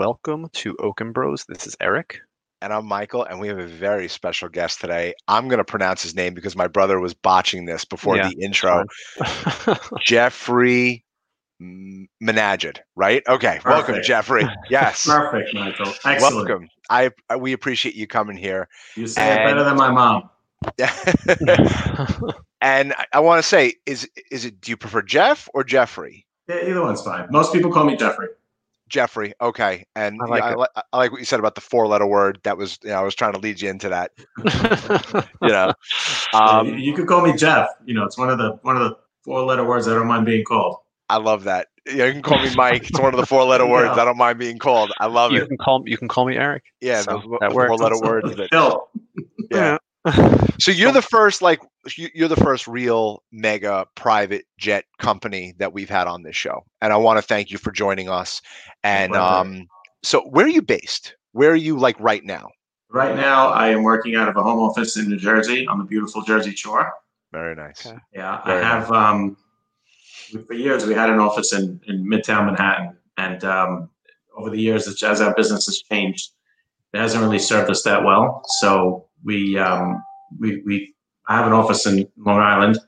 welcome to Oken Bros. This is Eric. And I'm Michael, and we have a very special guest today. I'm going to pronounce his name because my brother was botching this before Yeah, the intro. Jeffrey Menagid, right? Okay, welcome, Perfect. Jeffrey. Yes, Perfect, Michael. Excellent. welcome. I I- we appreciate you coming here. You say it better than my mom. and I, I want to say, is is it? Do you prefer Jeff or Jeffrey? Yeah, either one's fine. Most people call me Jeffrey. Jeffrey, okay. And I yeah, like I, it. li- I like what you said about the four-letter word. That was, you know, I was trying to lead you into that. You know, you, um, you could call me Jeff. You know, it's one of the one of the four letter words I don't mind being called. I love that. Yeah, you can call me Mike. It's one of the four-letter words. Yeah. I don't mind being called. I love you it. can call you can call me Eric. Yeah, So those that works. four-letter words. That, Phil. yeah. So you're the first, like, you- you're the first real mega private jet company that we've had on this show, and I want to thank you for joining us. And um, so, where are you based? Where are you, like, right now? Right now, I am working out of a home office in New Jersey on the beautiful Jersey Shore. Very nice. Okay. Yeah, Very I have. Um, for years, we had an office in, in Midtown Manhattan, and um, over the years, as as our business has changed, it hasn't really served us that well. So we um, we we I have an office in Long Island.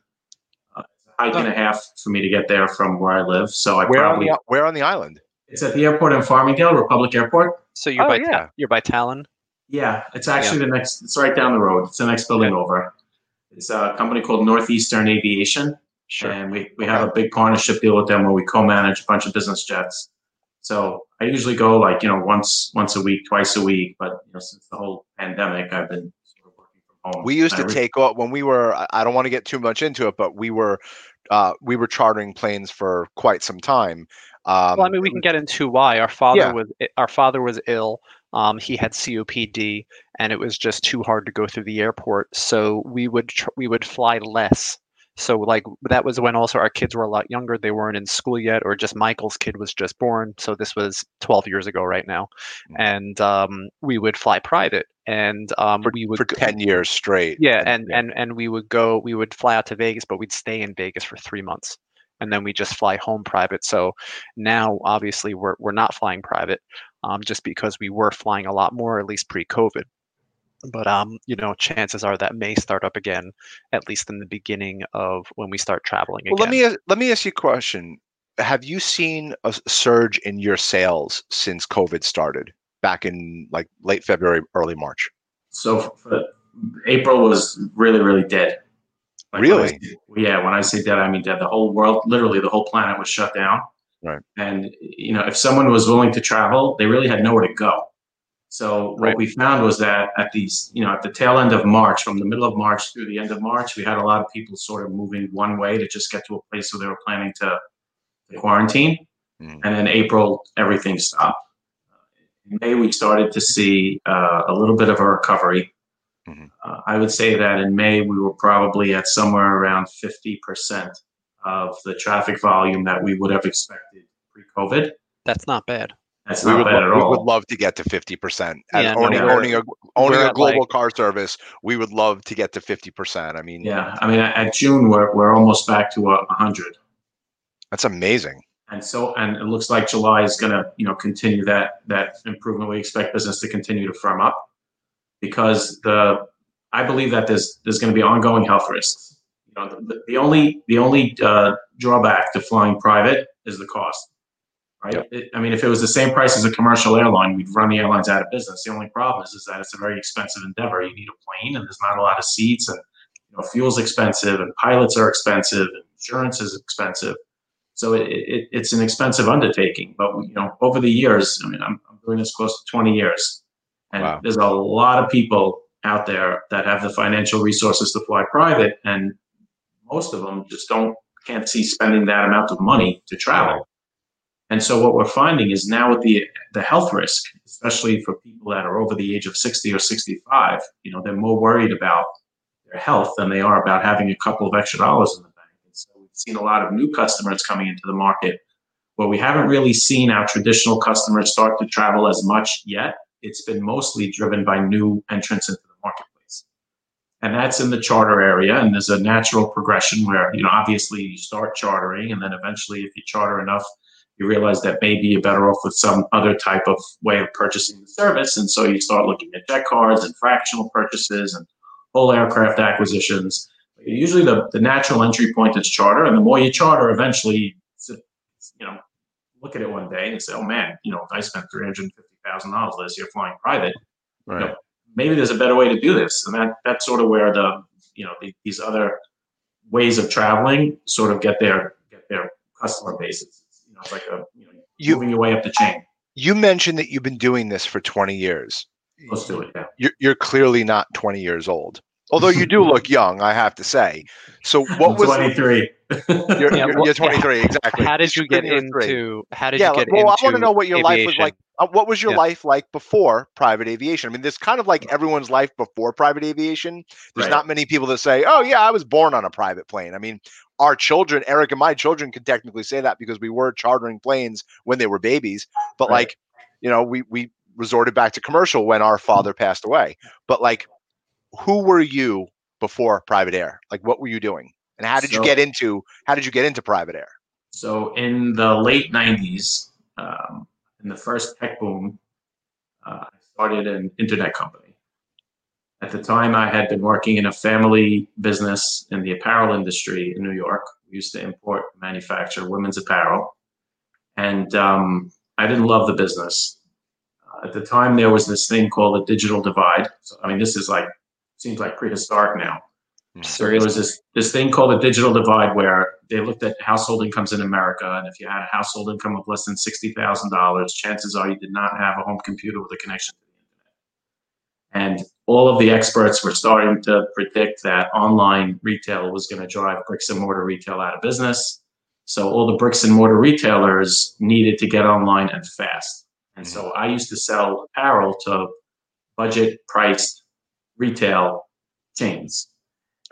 Uh, it's a hike and a half for me to get there from where I live. So I Where on probably the where on the island? it's at the airport in Farmingdale, Republic Airport. So you're Oh, by yeah. Ta- you're by Talon. Yeah, it's actually the next. It's right down the road. It's the next building over. It's a company called Northeastern Aviation. Sure. And we, we have a big partnership deal with them where we co-manage a bunch of business jets. So I usually go like, you know, once once a week, twice a week. But you know, since the whole pandemic, I've been sort of working from home. We used to take off when we were. I- I don't want to get too much into it, but we were, uh, we were chartering planes for quite some time. Um, well, I mean, we can get into why our father Yeah. was our father was ill. Um, he had COPD, and it was just too hard to go through the airport. So we would tr- we would fly less. So like that was when also our kids were a lot younger. They weren't in school yet, or just Michael's kid was just born. So this was 12 years ago, right now, Mm. and um, we would fly private, and um, we would for go- ten years straight. Yeah, and and and we would go. We would fly out to Vegas, but we'd stay in Vegas for three months, and then we just fly home private. So now, obviously, we're we're not flying private, um, just because we were flying a lot more, at least pre-COVID. But um, you know, chances are that may start up again, at least in the beginning of when we start traveling Well, again. let me let me ask you a question. Have you seen a surge in your sales since COVID started back in like late February, early March? So for, April was really, really dead. when I Really? say- yeah, when I say dead, I mean dead. The whole world, literally the whole planet was shut down. Right. And you know, if someone was willing to travel, they really had nowhere to go. So what Right. we found was that at these, you know, at the tail end of March, from the middle of March through the end of March, we had a lot of people sort of moving one way to just get to a place where they were planning to, to quarantine. Mm. And then April, everything stopped. In May, we started to see uh, a little bit of a recovery. Mhm. Uh, I would say that in May, we were probably at somewhere around 50% of the traffic volume that we would have expected pre COVID. That's not bad. That's We not would, bad lo- at we all. would love to get to fifty percent. Yeah, no, owning we're- owning a owning a global like- car service, we would love to get to fifty percent. I mean, yeah, I mean, at at June, we're, we're almost back to a 100. that's amazing. and so and it looks like July is going to you know continue that that improvement. We expect business to continue to firm up because the I believe that there's there's going to be ongoing health risks. You know, the, the only the only uh, drawback to flying private is the cost. Right. Yep. It, I mean, if it was the same price as a commercial airline, we'd run the airlines out of business. The only problem is, is that it's a very expensive endeavor. You need a plane, and there's not a lot of seats, and you know, fuel's expensive, and pilots are expensive, and insurance is expensive. So it, it, it's an expensive undertaking. But you know, over the years, I mean, I'm, I'm doing this close to 20 years, and Wow. there's a lot of people out there that have the financial resources to fly private, and most of them just don't can't see spending that amount of money to travel. And so what we're finding is now with the the health risk, especially for people that are over the age of 60 or 65, you know, they're more worried about their health than they are about having a couple of extra dollars in the bank. And so we've seen a lot of new customers coming into the market where we haven't really seen our traditional customers start to travel as much yet. It's been mostly driven by new entrants into the marketplace. And that's in the charter area. And there's a natural progression where, you know, obviously you start chartering and then eventually if you charter enough you realize that maybe you're better off with some other type of way of purchasing the service. And so you start looking at jet cards and fractional purchases and whole aircraft acquisitions. Usually the, the natural entry point is charter, and the more you charter, eventually, you know, look at it one day and say, oh man, you know, I spent $350,000 this year flying private. Right. You know, maybe there's a better way to do this. And that, that's sort of where the, you know, the, these other ways of traveling sort of get their, get their customer bases. It's like a, you know, you, moving your way up the chain. You mentioned that you've been doing this for 20 years. Let's do it. Yeah. You're, you're clearly not 20 years old although you do look young, I have to say. So what was 23? You're, yeah, you're, you're 23, exactly. How did you get into? How did yeah, you get well, into? Well, I want to know what your aviation. life was like. Uh, what was your yeah. life like before private aviation? I mean, this kind of like everyone's life before private aviation. There's right. not many people that say, "Oh, yeah, I was born on a private plane." I mean, our children, Eric and my children, can technically say that because we were chartering planes when they were babies. But right. like, you know, we we resorted back to commercial when our father passed away. But like, who were you before private air? Like, what were you doing, and how did so, you get into how did you get into private air? So in the late '90s, um, in the first tech boom, uh, I started an internet company. At the time, I had been working in a family business in the apparel industry in New York. We used to import, manufacture women's apparel, and um, I didn't love the business. Uh, at the time, there was this thing called the digital divide. So, I mean, this is like seems like prehistoric now. Mm-hmm. So there was this this thing called a digital divide where they looked at household incomes in America, and if you had a household income of less than sixty thousand dollars, chances are you did not have a home computer with a connection to the internet. And all of the experts were starting to predict that online retail was going to drive bricks and mortar retail out of business. So all the bricks and mortar retailers needed to get online and fast. And mm-hmm. so I used to sell apparel to budget priced retail chains.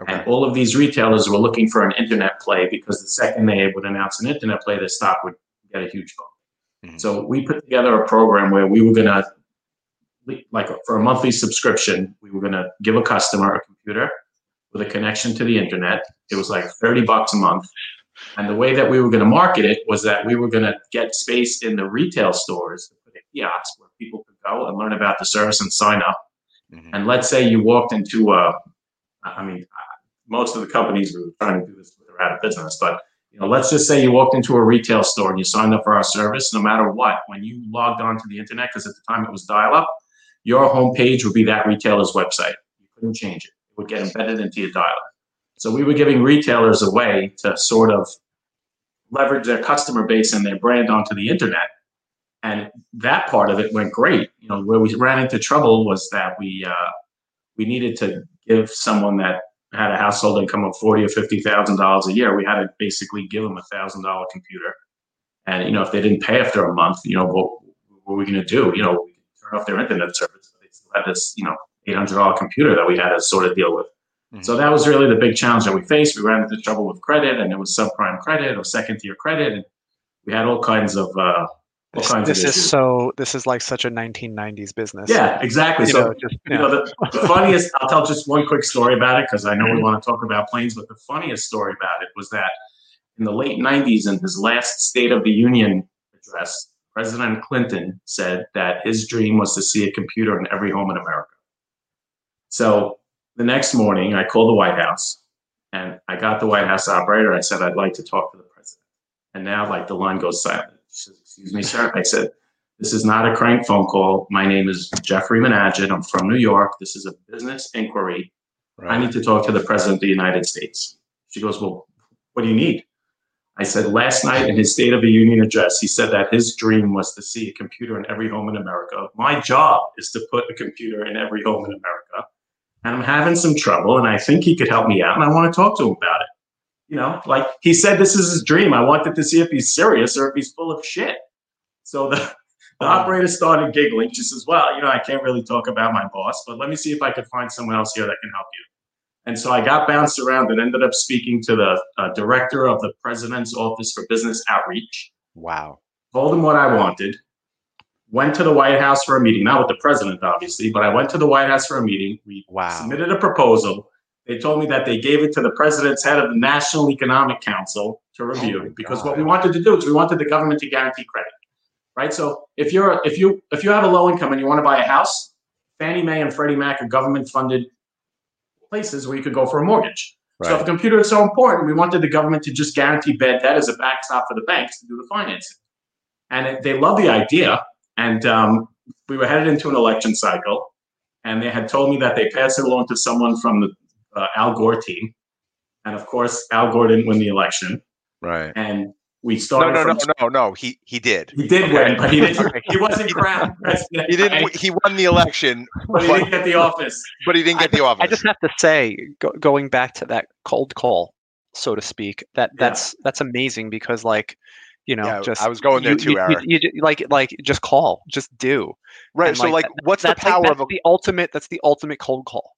Okay. And all of these retailers were looking for an internet play because the second they would announce an internet play, their stock would get a huge bump. Mm-hmm. So we put together a program where we were going to, like for a monthly subscription, we were going to give a customer a computer with a connection to the internet. It was like 30 bucks a month. And the way that we were going to market it was that we were going to get space in the retail stores, to put a kiosk where people could go and learn about the service and sign up Mm-hmm. And let's say you walked into a, I mean, most of the companies were trying to do this, they're out of business, but you know, let's just say you walked into a retail store and you signed up for our service. No matter what, when you logged onto the internet, because at the time it was dial-up, your homepage would be that retailer's website. You couldn't change it; it would get embedded into your dial-up. So we were giving retailers a way to sort of leverage their customer base and their brand onto the internet and that part of it went great. You know, where we ran into trouble was that we uh, we needed to give someone that had a household income of forty or fifty thousand dollars a year. We had to basically give them a thousand dollar computer, and you know, if they didn't pay after a month, you know, what, what were we going to do? You know, we could turn off their internet service, but they still had this, you know, eight hundred dollar computer that we had to sort of deal with. Mm-hmm. So that was really the big challenge that we faced. We ran into trouble with credit, and it was subprime credit or second tier credit, and we had all kinds of uh, this, this is so this is like such a 1990s business. Yeah exactly. You so know, just, you know the, the funniest i'll tell just one quick story about it because i know we mm-hmm. want to talk about planes but the funniest story about it was that in the late 90s in his last state of the union address president clinton said that his dream was to see a computer in every home in america. So the next morning i called the white house and i got the white house operator i said i'd like to talk to the president. And now like the line goes silent. Says, Excuse me, sir. I said, This is not a crank phone call. My name is Jeffrey Menagid. I'm from New York. This is a business inquiry. Right. I need to talk to the President of the United States. She goes, Well, what do you need? I said, Last night in his State of the Union address, he said that his dream was to see a computer in every home in America. My job is to put a computer in every home in America. And I'm having some trouble, and I think he could help me out, and I want to talk to him about it you know, like he said, this is his dream. I wanted to see if he's serious or if he's full of shit. So the, the operator started giggling. She says, Well, you know, I can't really talk about my boss, but let me see if I can find someone else here that can help you. And so I got bounced around and ended up speaking to the uh, director of the president's office for business outreach. Wow. Told him what I wanted. Went to the White House for a meeting, not with the president, obviously, but I went to the White House for a meeting. We wow. submitted a proposal they told me that they gave it to the president's head of the National Economic Council to review Oh because God. what we wanted to do is we wanted the government to guarantee credit, right? So if you're if you if you have a low income and you want to buy a house, Fannie Mae and Freddie Mac are government funded places where you could go for a mortgage. So if a computer is so important, we wanted the government to just guarantee bad debt as a backstop for the banks to do the financing. And it, they love the idea. And um, we were headed into an election cycle, and they had told me that they passed it along to someone from the uh, Al Gore team. And of course, Al Gore didn't win the election. Right. And we started. no, no, from, no, no. He he did. He did win, but he didn't. Okay. He wasn't crowned president. He didn't. He won the election, but he didn't get the office. but he didn't get the office. I just have to say, go, going back to that cold call, so to speak, that Yeah. that's that's amazing because like, you know, Yeah, just I was going there you, too, you, you, Eric. you like like just call, just do. right. and So, like like, what's the That's like, power that's of a the ultimate. That's the ultimate cold call.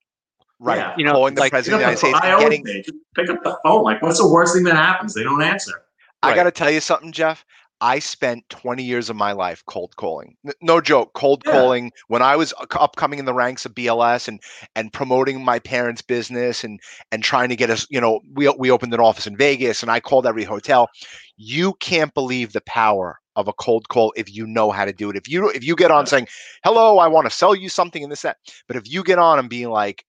Right? Yeah. You know, calling the like- president of the Pick United up States the- I always getting. say, pick up the phone. Like, what's the worst thing that happens? They don't answer. I Right. got to tell you something, Jeff. I spent 20 years of my life cold calling. N- No joke, cold Yeah. calling when I was upcoming in the ranks of BLS and and promoting my parents' business and and trying to get us, you know, we we opened an office in Vegas and I called every hotel. You can't believe the power of a cold call if you know how to do it. If you if you get on saying, "Hello, I want to sell you something," and this that, but if you get on and being like,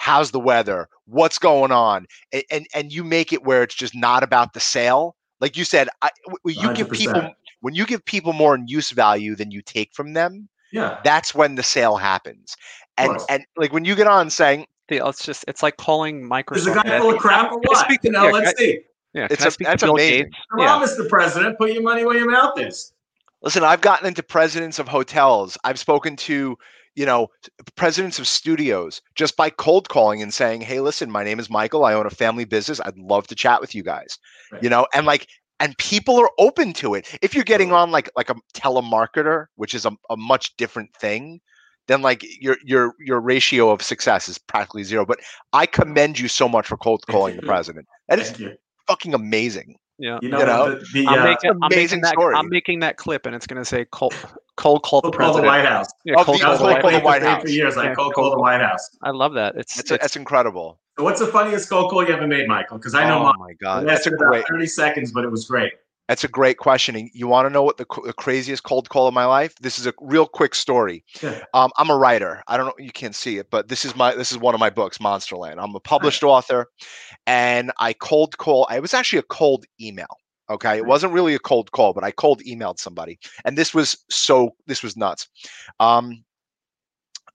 "How's the weather? What's going on?" and and, and you make it where it's just not about the sale like you said I, w- you give people when you give people more in use value than you take from them Yeah. that's when the sale happens and course. and like when you get on saying The- It's just it's like calling Microsoft. Is the guy full of crap or Can what? speak to- You know, yeah, let's I- see. Yeah, It's can I a- speak that's Bill amazing. Gates? Come Yeah. on, Mr. President, put your money where your mouth is. listen i've gotten into presidents of hotels i've spoken to you know presidents of studios just by cold calling and saying hey listen my name is michael. I own a family business. I'd love to chat with you guys Right. you know and like and people are open to it. If you're getting on like like a telemarketer which is a, a much different thing then like your your your ratio of success is practically zero but i commend you so much for cold calling the president. That is fucking amazing Yeah. You know, You know, the, the, I'm, uh, making, I'm amazing making that. story. I'm making that clip, and it's going to say cold, cold call the cold call the. White House. Yeah, Oh, cold the- That was the White call claim the for White for House. years. I Yeah, cold cold call the. White House. I love that. It's, that's, it's that's incredible So what's the funniest cold call you ever made, Michael? Because I know oh mine. my god that's lasted about great 30 seconds, but it was great. That's a great question. And You want to know what the, the craziest cold call of my life? This is a real quick story. Yeah. Um, I'm a writer. I don't know. You can't see it, but this is my this is one of my books, Monsterland. I'm a published author, and I cold call. It was actually a cold email. Okay, it wasn't really a cold call, but I cold emailed somebody, and this was so this was nuts. Um,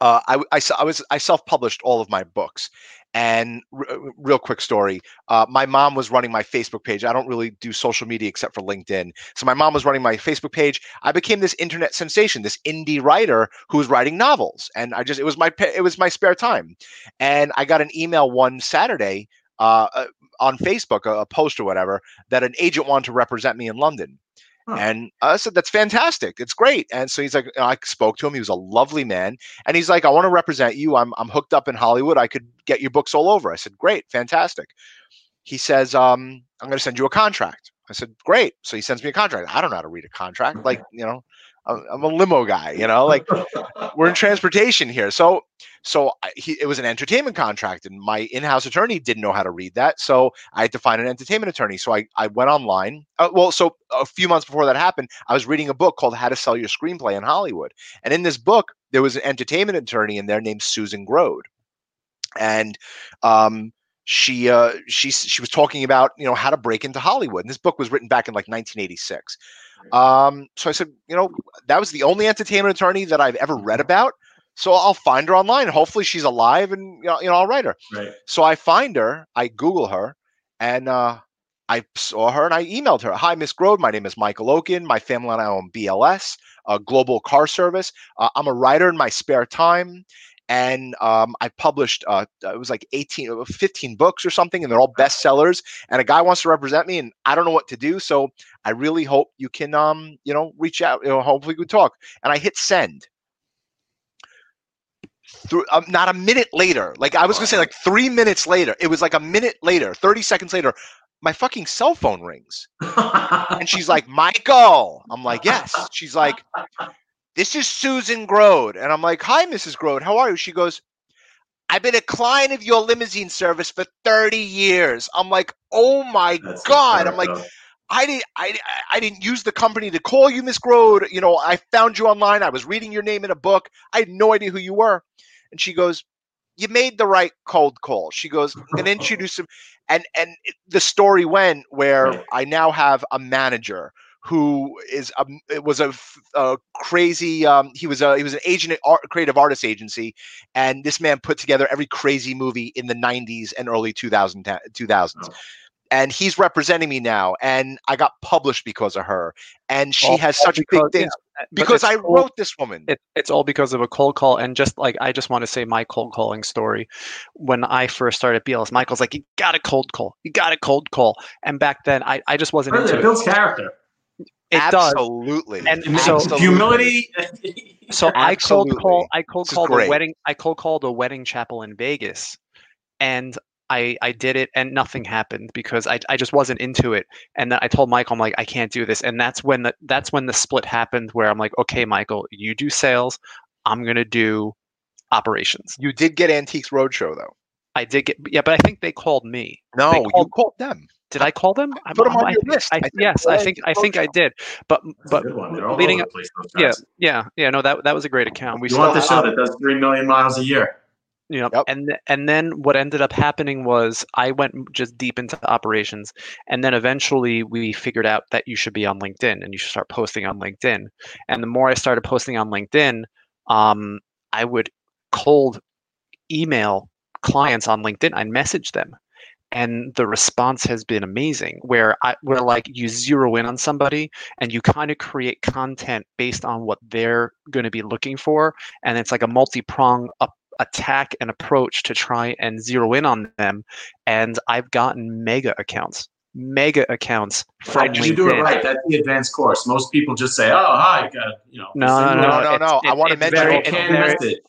uh, I, I I was I self-published all of my books, and r- r- real quick story. Uh, my mom was running my Facebook page. I don't really do social media except for LinkedIn. So my mom was running my Facebook page. I became this internet sensation, this indie writer who was writing novels, and I just it was my it was my spare time. And I got an email one Saturday uh, uh, on Facebook, a, a post or whatever, that an agent wanted to represent me in London. Huh. And I said, "That's fantastic. It's great." And so he's like, I spoke to him. He was a lovely man, and he's like, "I want to represent you. I'm I'm hooked up in Hollywood. I could get your books all over." I said, "Great, fantastic." He says, um, "I'm going to send you a contract." I said, "Great." So he sends me a contract. I don't know how to read a contract. Like you know, I'm, a limo guy. You know, like we're in transportation here. So so he, it was an entertainment contract, and my in-house attorney didn't know how to read that. So I had to find an entertainment attorney. So I I went online. Uh, well, so a few months before that happened, I was reading a book called How to Sell Your Screenplay in Hollywood, and in this book there was an entertainment attorney in there named Susan Grode, and um, she uh, she she was talking about you know how to break into Hollywood. And this book was written back in like 1986. Um, so I said, you know, that was the only entertainment attorney that I've ever read about. So I'll find her online. Hopefully she's alive, and you know, you know, I'll write her. right. So I find her, I Google her, and uh, I saw her and I emailed her. Hi, Miss Grode. My name is Michael Oken. My family and I own BLS, a global car service. Uh, I'm a writer in my spare time. And um, I published, uh, it was like 18, uh, 15 books or something, and they're all bestsellers. And a guy wants to represent me, and I don't know what to do. So I really hope you can, um, you know, reach out. You know, hopefully we talk. And I hit send. Through, um, not a minute later, like I was gonna say, like three minutes later, it was like a minute later, 30 seconds later, my fucking cell phone rings. And she's like, Michael. I'm like, yes. She's like, this is Susan Grode. And I'm like, hi, Mrs. Grode. How are you? She goes, I've been a client of your limousine service for 30 years. I'm like, oh my That's God. I'm like. I didn't I, I didn't use the company to call you, Miss Grode. You know, I found you online. I was reading your name in a book. I had no idea who you were. And she goes, You made the right cold call. She goes, I'm gonna introduce him. And and the story went where. I now have a manager who is a it was a crazy um he was a he was an agent at art, creative artist agency and this man put together every crazy movie in the 90s and early 2000 2000s Oh. and he's representing me now and i got published because of her and she has such because- big things But because i wrote this woman It, it's all because of a cold call, and just like I just want to say my cold calling story. When I first started BLS, Michael's like, "You got a cold call. You got a cold call." And back then, I, I just wasn't Really, into it it. builds character. It does. absolutely And so- Absolutely. humility. So I cold call. Absolutely. I cold called a wedding. I cold called a wedding chapel in Vegas, and I I did it, and nothing happened because I I just wasn't into it. And then I told Michael, I'm like, I can't do this. And that's when the that's when the split happened, where I'm like, okay, Michael, you do sales. I'm gonna do operations. you did get antiques roadshow though I did get yeah, but I think they called me. no They you called- called them Did I call them? I, Put 'em on I your think- list. I, I think yes, I think I think I did. But That's a but good one. They're all leading over up, the place. yeah, yeah, yeah. No, that that was a great account. We You want the still show have- that does three million miles a year? you know Yep. and and then what ended up happening was i went just deep into operations and then eventually we figured out that you should be on linkedin and you should start posting on linkedin and the more i started posting on linkedin um, i would cold email clients on linkedin i'd message them and the response has been amazing where i where like you zero in on somebody and you kind of create content based on what they're going to be looking for and it's like a multi-prong up attack and approach to try and zero in on them and i've gotten mega accounts mega accounts from Right, you do it right. That's the advanced course. Most people just say, "Oh, hi," got you know. No, no, no, no, no. I it- wanna it's mention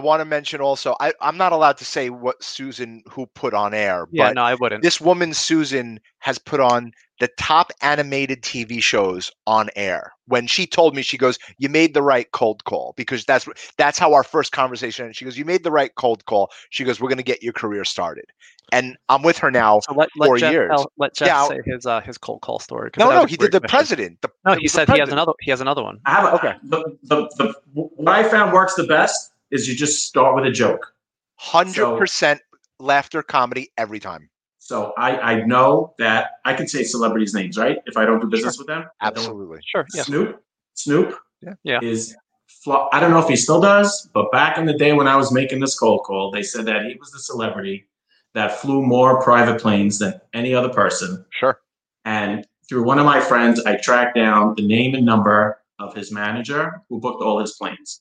very- very it's canned very- message. I want to mention also, I, I'm not allowed to say what Susan who put on air, yeah but no i wouldn't this woman, Susan, has put on the top animated TV shows on air. When she told me, she goes, You made the right cold call because that's that's how our first conversation ended. She goes, You made the right cold call. She goes, We're gonna get your career started. And I'm with her now. so let, let four Jeff, years. tell- let Jeff Yeah, say his uh, his cold call story. No, no, he did the president. The, no he was the said he has another he has another one I have a, Okay. The, the, the, what I found works the best is you just start with a joke. Hundred percent laughter comedy every time. So I, I know that I can say celebrities' names, right? If I don't do business with them, Absolutely. sure yeah Snoop, Snoop, Yeah. Yeah. is. flo- I don't know if he still does, but back in the day when I was making this cold call, they said that he was the celebrity that flew more private planes than any other person. Sure. And through one of my friends, I tracked down the name and number of his manager who booked all his planes.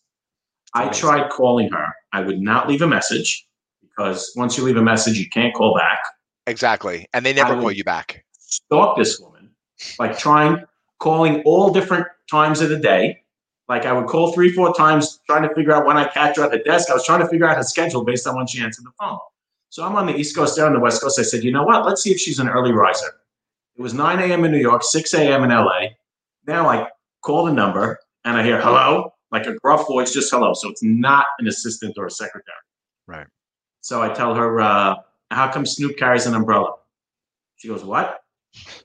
I tried calling her. I would not leave a message because once you leave a message, you can't call back. Exactly. And they never I call you back. Stalk this woman, like trying, calling all different times of the day. Like I would call three, four times, trying to figure out when I catch her at the desk. I was trying to figure out her schedule based on when she answered the phone. So I'm on the East Coast, they're on the West Coast. I said, you know what? Let's see if she's an early riser. It was 9 a.m. in New York, 6 a.m. in LA. Now I call the number and I hear hello, like a gruff voice, just hello. So it's not an assistant or a secretary. Right. So I tell her, uh, how come Snoop carries an umbrella? She goes, what?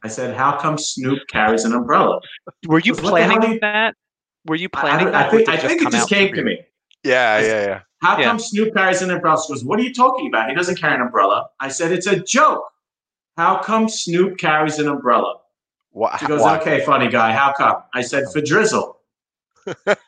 I said, how come Snoop carries an umbrella? were you What the hell do planning you- that were you planning I, that I think, I think it just came to me. Yeah, yeah, yeah. How Yeah. come Snoop carries an umbrella? She goes, What are you talking about? He doesn't carry an umbrella. I said, It's a joke. How come Snoop carries an umbrella? Wha- She goes, why? Okay, funny guy. How come? I said, For drizzle.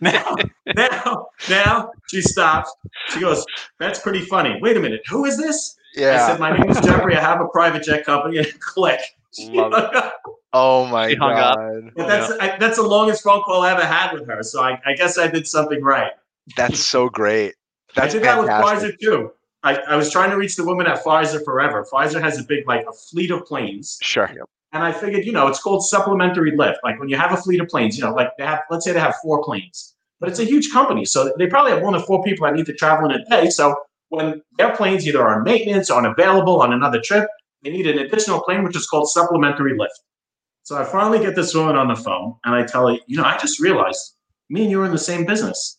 Now, now, now she stops. She goes, That's pretty funny. Wait a minute. Who is this? Yeah. I said, My name is Jeffrey. I have a private jet company. And click. She Love it. hung up. Oh my She hung up. god. But that's I, that's the longest phone call I ever had with her. So I, I guess I did something right. That's so great. That's I did that with fantastic. Pfizer too. I, I was trying to reach the woman at Pfizer forever. Pfizer has a big like a fleet of planes, Sure. And I figured you know it's called supplementary lift. Like when you have a fleet of planes, you know, like they have let's say they have four planes, but it's a huge company, so they probably have one to four people that need to travel in a day. So when their planes either are on maintenance or unavailable on another trip, they need an additional plane, which is called supplementary lift. So I finally get this woman on the phone, and I tell her, you know, I just realized me and you are in the same business.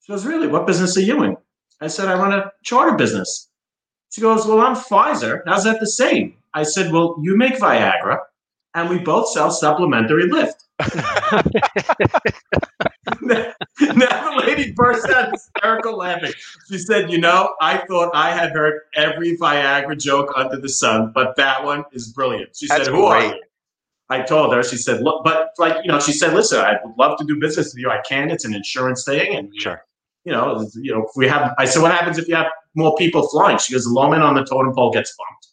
She goes, really? What business are you in? I said, I run a charter business. She goes, well, I'm Pfizer. How's that the same? I said, well, you make Viagra and we both sell supplementary lift. now, the lady burst out hysterical laughing. She said, You know, I thought I had heard every Viagra joke under the sun, but that one is brilliant. She That's said, Who great. are you? I told her, she said, Look, but like, you know, she said, Listen, I would love to do business with you. I can. It's an insurance thing. And, Sure. you know, you know, if we have, I said, What happens if you have more people flying? She goes, The lowman on the totem pole gets bumped.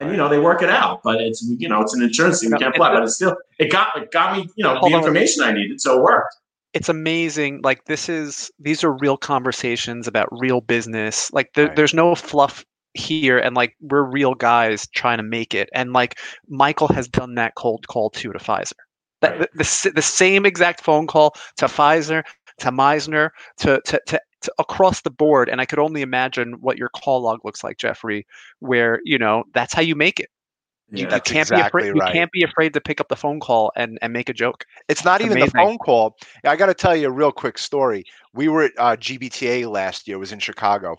And you know they work it out, but it's you know it's an insurance thing. We can't fly, but it's still it got it got me you know the on. information I needed, so it worked. it's amazing like this is these are real conversations about real business like there, Right. there's no fluff here and like we're real guys trying to make it and like michael has done that cold call too to pfizer that, Right. the, the, the same exact phone call to pfizer to meisner to, to, to, to across the board and i could only imagine what your call log looks like jeffrey where you know that's how you make it you, you can't be exactly afraid right. you can't be afraid to pick up the phone call and, and make a joke It's not even the phone call. I got to tell you a real quick story. We were at uh, GBTA last year. It was in Chicago,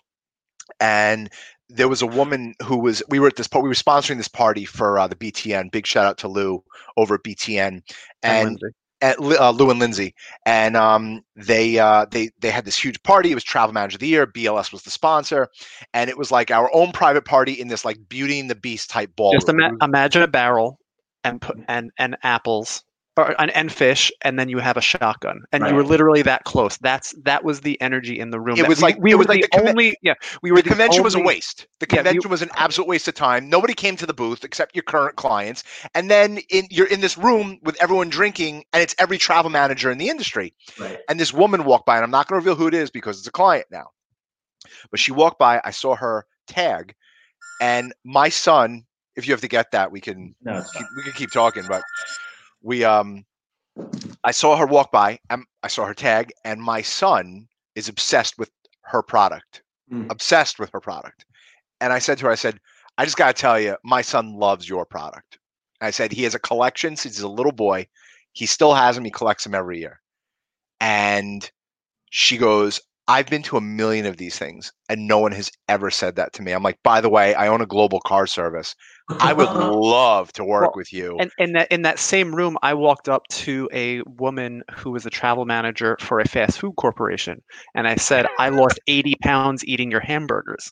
and there was a woman who was. We were at this. We were sponsoring this party for uh, the BTN. Big shout out to Lou over at BTN, And and. At uh, Lou and Lindsay, and um, they uh, they they had this huge party. It was Travel Manager of the Year. BLS was the sponsor, and it was like our own private party in this like Beauty and the Beast type ball. Just ima- imagine a barrel and put and and apples or and, and fish, and then you have a shotgun, and you were literally that close. That's that was the energy in the room. It was we- like- we it were like the the conven- only yeah we were the the convention was a waste. The Yeah, you- convention was an absolute waste of time. Nobody came to the booth except your current clients. And then in you're in this room with everyone drinking, and it's every travel manager in the industry. Right. And this woman walked by, and I'm not going to reveal who it is because it's a client now. But she walked by. I saw her tag, and my son. If you have to get that, we can No, we can keep talking. But we um, I saw her walk by. And I saw her tag, and my son is obsessed with her product Mm. obsessed with her product. And I said to her, I said, I just got to tell you, my son loves your product. I said, he has a collection since he's a little boy. He still has them. He collects them every year. And she goes, I've been to a million of these things and no one has ever said that to me. I'm like, by the way, I own a global car service. I would love to work Well, with you. And in that in that same room, I walked up to a woman who was a travel manager for a fast food corporation, and I said, "I lost 80 pounds eating your hamburgers."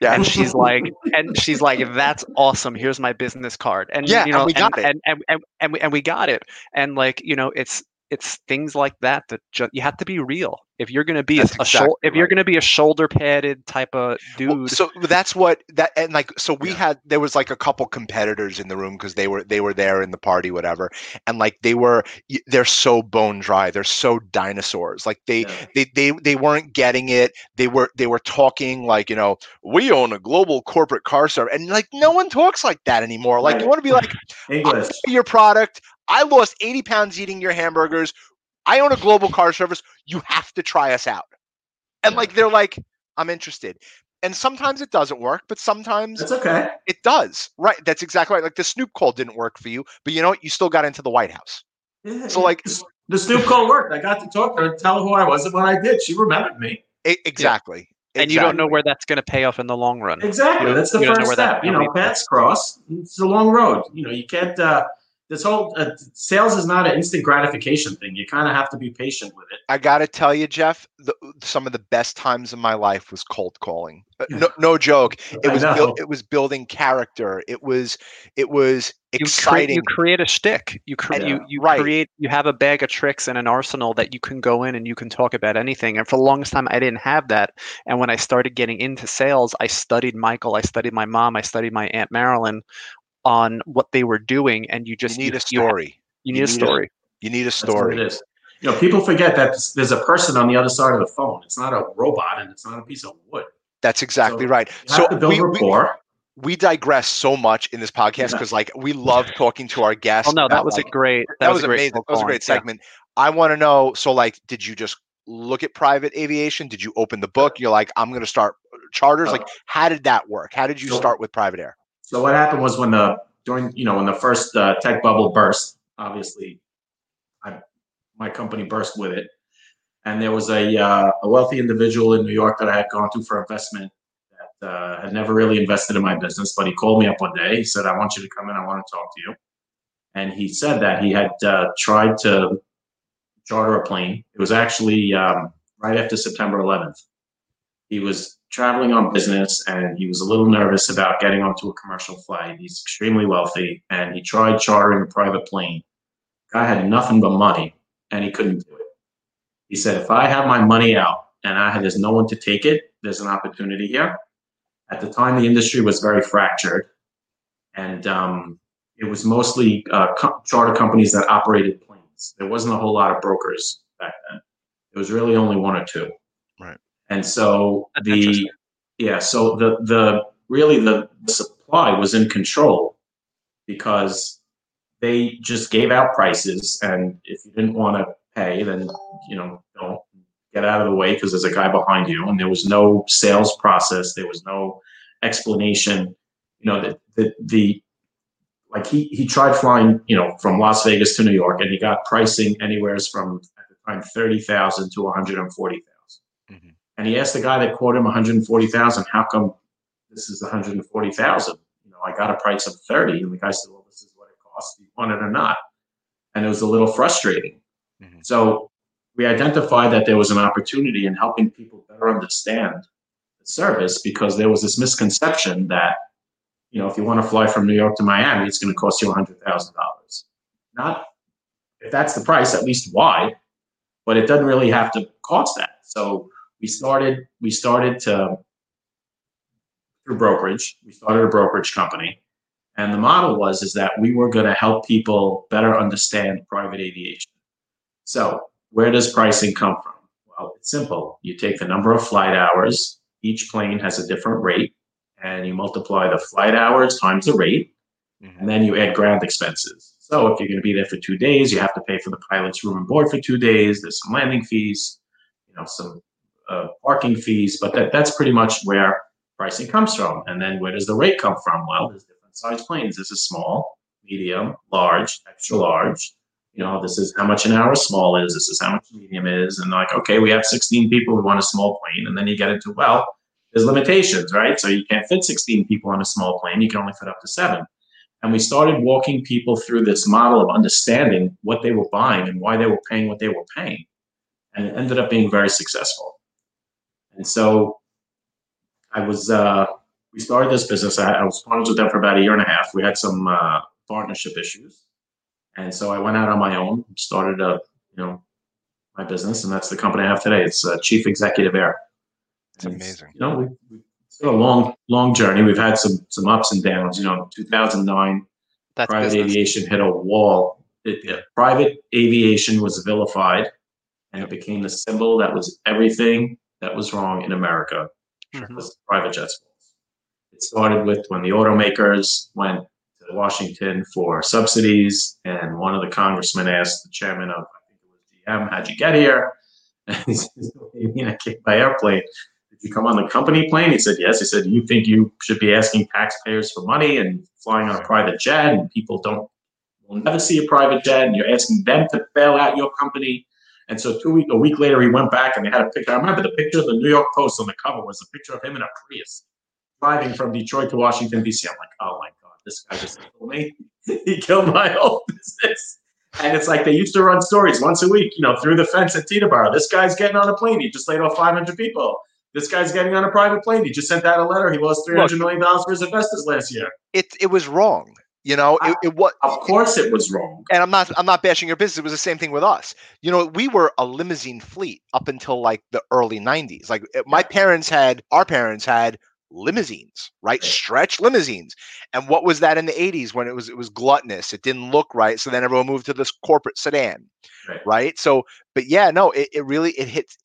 yeah. and she's like and she's like that's awesome here's my business card and Yeah, you and we got it. and, and, and, and, we, and we got it and like you know it's it's things like that that ju- you have to be real if you're going to be a, That's a exactly if you're going to be a shoulder padded type of dude Well, so that's what that and like so we Yeah. had there was like a couple competitors in the room because they were they were there in the party whatever and like they were they're so bone dry they're so dinosaurs like they Yeah. they they they weren't getting it they were they were talking like you know we own a global corporate car service and like no one talks like that anymore like you want to be like English. your product i lost 80 pounds eating your hamburgers i own a global car service you have to try us out and like they're like i'm interested and sometimes it doesn't work but sometimes That's okay. it does right that's exactly right like the snoop call didn't work for you but you know what you still got into the white house Yeah, So, like- The- the Snoop call worked. I got to talk to her and tell her who I was, and when I did, she remembered me. E- exactly and you don't know where that's going to pay off in the long run Exactly. You- That's the you first where that step. You know, family- paths cross. It's a long road. You know, you can't. Uh, this whole uh, sales is not an instant gratification thing. You kind of have to be patient with it. I gotta tell you, Jeff, the, some of the best times of my life was cold calling. Uh, No, no joke. It was know. it was building character. It was it was you create, exciting. you create a stick. You cre- Yeah. you you Right. create you have a bag of tricks and an arsenal that you can go in and you can talk about anything. And for the longest time, I didn't have that. And when I started getting into sales, I studied Michael, I studied my mom, I studied my aunt Marilyn on what they were doing. And you just you need a You, ha- story. you You need a need a- story. You need a That's what story. it is. You know, people forget that there's a person on the other side of the phone. It's not a robot, and it's not a piece of wood. That's exactly So right. So have to we, we, we digress so much in this podcast Yeah. because like we love talking to our guests. Oh no, that about, was a great. that, was, a great amazing. cold That was a calling. great Yeah. segment. I want to know. So like, did you just look at private aviation? Did you open the book? You're like, I'm going to start uh, charters. Uh, like, how did that work? How did you So- start with private air? So what happened was when the during you know when the first uh, tech bubble burst, obviously, I my company burst with it, and there was a, uh, a wealthy individual in New York that I had gone to for investment that uh, had never really invested in my business, but he called me up one day. He said, "I want you to come in. I want to talk to you." And he said that he had uh, tried to charter a plane. It was actually um, right after September 11th. He was traveling on business and he was a little nervous about getting onto a commercial flight. He's extremely wealthy and he tried chartering a private plane. Guy had nothing but money and he couldn't do it. He said, if I have my money out and I have, there's no one to take it, there's an opportunity here. At the time, the industry was very fractured and um, it was mostly uh, co- charter companies that operated planes. There wasn't a whole lot of brokers back then. It was really only one or two. And so That's the yeah, so the the really the supply was in control because they just gave out prices, and if you didn't want to pay, then you know don't get out of the way because there's a guy behind you, and there was no sales process, there was no explanation. You know that the, the like he he tried flying you know from Las Vegas to New York, and he got pricing anywhere from at the time thirty thousand to one hundred and forty thousand. And he asked the guy that quoted him one hundred and forty thousand, "How come this is one hundred and forty thousand? You know, I got a price of thirty, and the guy said, "Well, this is what it costs. Do you want it or not?" And it was a little frustrating. Mhm. So we identified that there was an opportunity in helping people better understand the service because there was this misconception that you know if you want to fly from New York to Miami, it's going to cost you hundred thousand dollars. Not if that's the price, at least why, but it doesn't really have to cost that. So we started we started to through brokerage. We started a brokerage company, and the model was is that we were going to help people better understand private aviation. So where does pricing come from? Well, it's simple. You take the number of flight hours. Each plane has a different rate, and you multiply the flight hours times the rate, Mhm. and then you add ground expenses. So if you're going to be there for two days, you have to pay for the pilot's room and board for two days. There's some landing fees, you know, some uh, parking fees, but that, that's pretty much where pricing comes from. And then where does the rate come from? Well, there's different size planes. This is small, medium, large, extra large. You know, this is how much an hour small is. This is how much medium is. And like, okay, we have 16 people. We want a small plane. And then you get into, well, there's limitations, right? So you can't fit 16 people on a small plane. You can only fit up to seven. And we started walking people through this model of understanding what they were buying and why they were paying what they were paying. And it ended up being very successful. And so I was, uh, we started this business. I, I was partners with them for about a year and a half. We had some uh, partnership issues. And so I went out on my own, started a, you know, my business, and that's the company I have today. It's uh, Chief Executive Air. It's And amazing. You know, we, we, it's been a long, long journey. We've had some some ups and downs. You know, 2009, That's private business. aviation hit a wall. It, it- private aviation was vilified, and it became the symbol that was everything that was wrong in America Mhm. was private jets. It started with when the automakers went to Washington for subsidies, and one of the congressmen asked the chairman of, I think it was GM, how'd you get here? And he says, you mean I came by airplane? Did you come on the company plane? He said, yes. He said, you think you should be asking taxpayers for money and flying on a private jet, and people don't will never see a private jet, and you're asking them to bail out your company. And so two week a week later, he went back and they had a picture. I remember the picture of the New York Post on the cover was a picture of him in a Prius driving from Detroit to Washington D.C. I'm like, oh my god, this guy just killed me. he killed my whole business. And it's like they used to run stories once a week, you know, through the fence at Teterboro. This guy's getting on a plane. He just laid off 500 people. This guy's getting on a private plane. He just sent out a letter. He lost $300 million for his investors last year. It it was wrong. You know, it, it was Of course it was wrong. and I'm not I'm not bashing your business. It was the same thing with us. You know, we were a limousine fleet up until like the early 90s. Like my parents had our parents had limousines, right? Stretch limousines. And what was that in the 80s when it was it was gluttonous. It didn't look right. So then everyone moved to this corporate sedan. Right. Right? So but yeah, no, it, it really it hits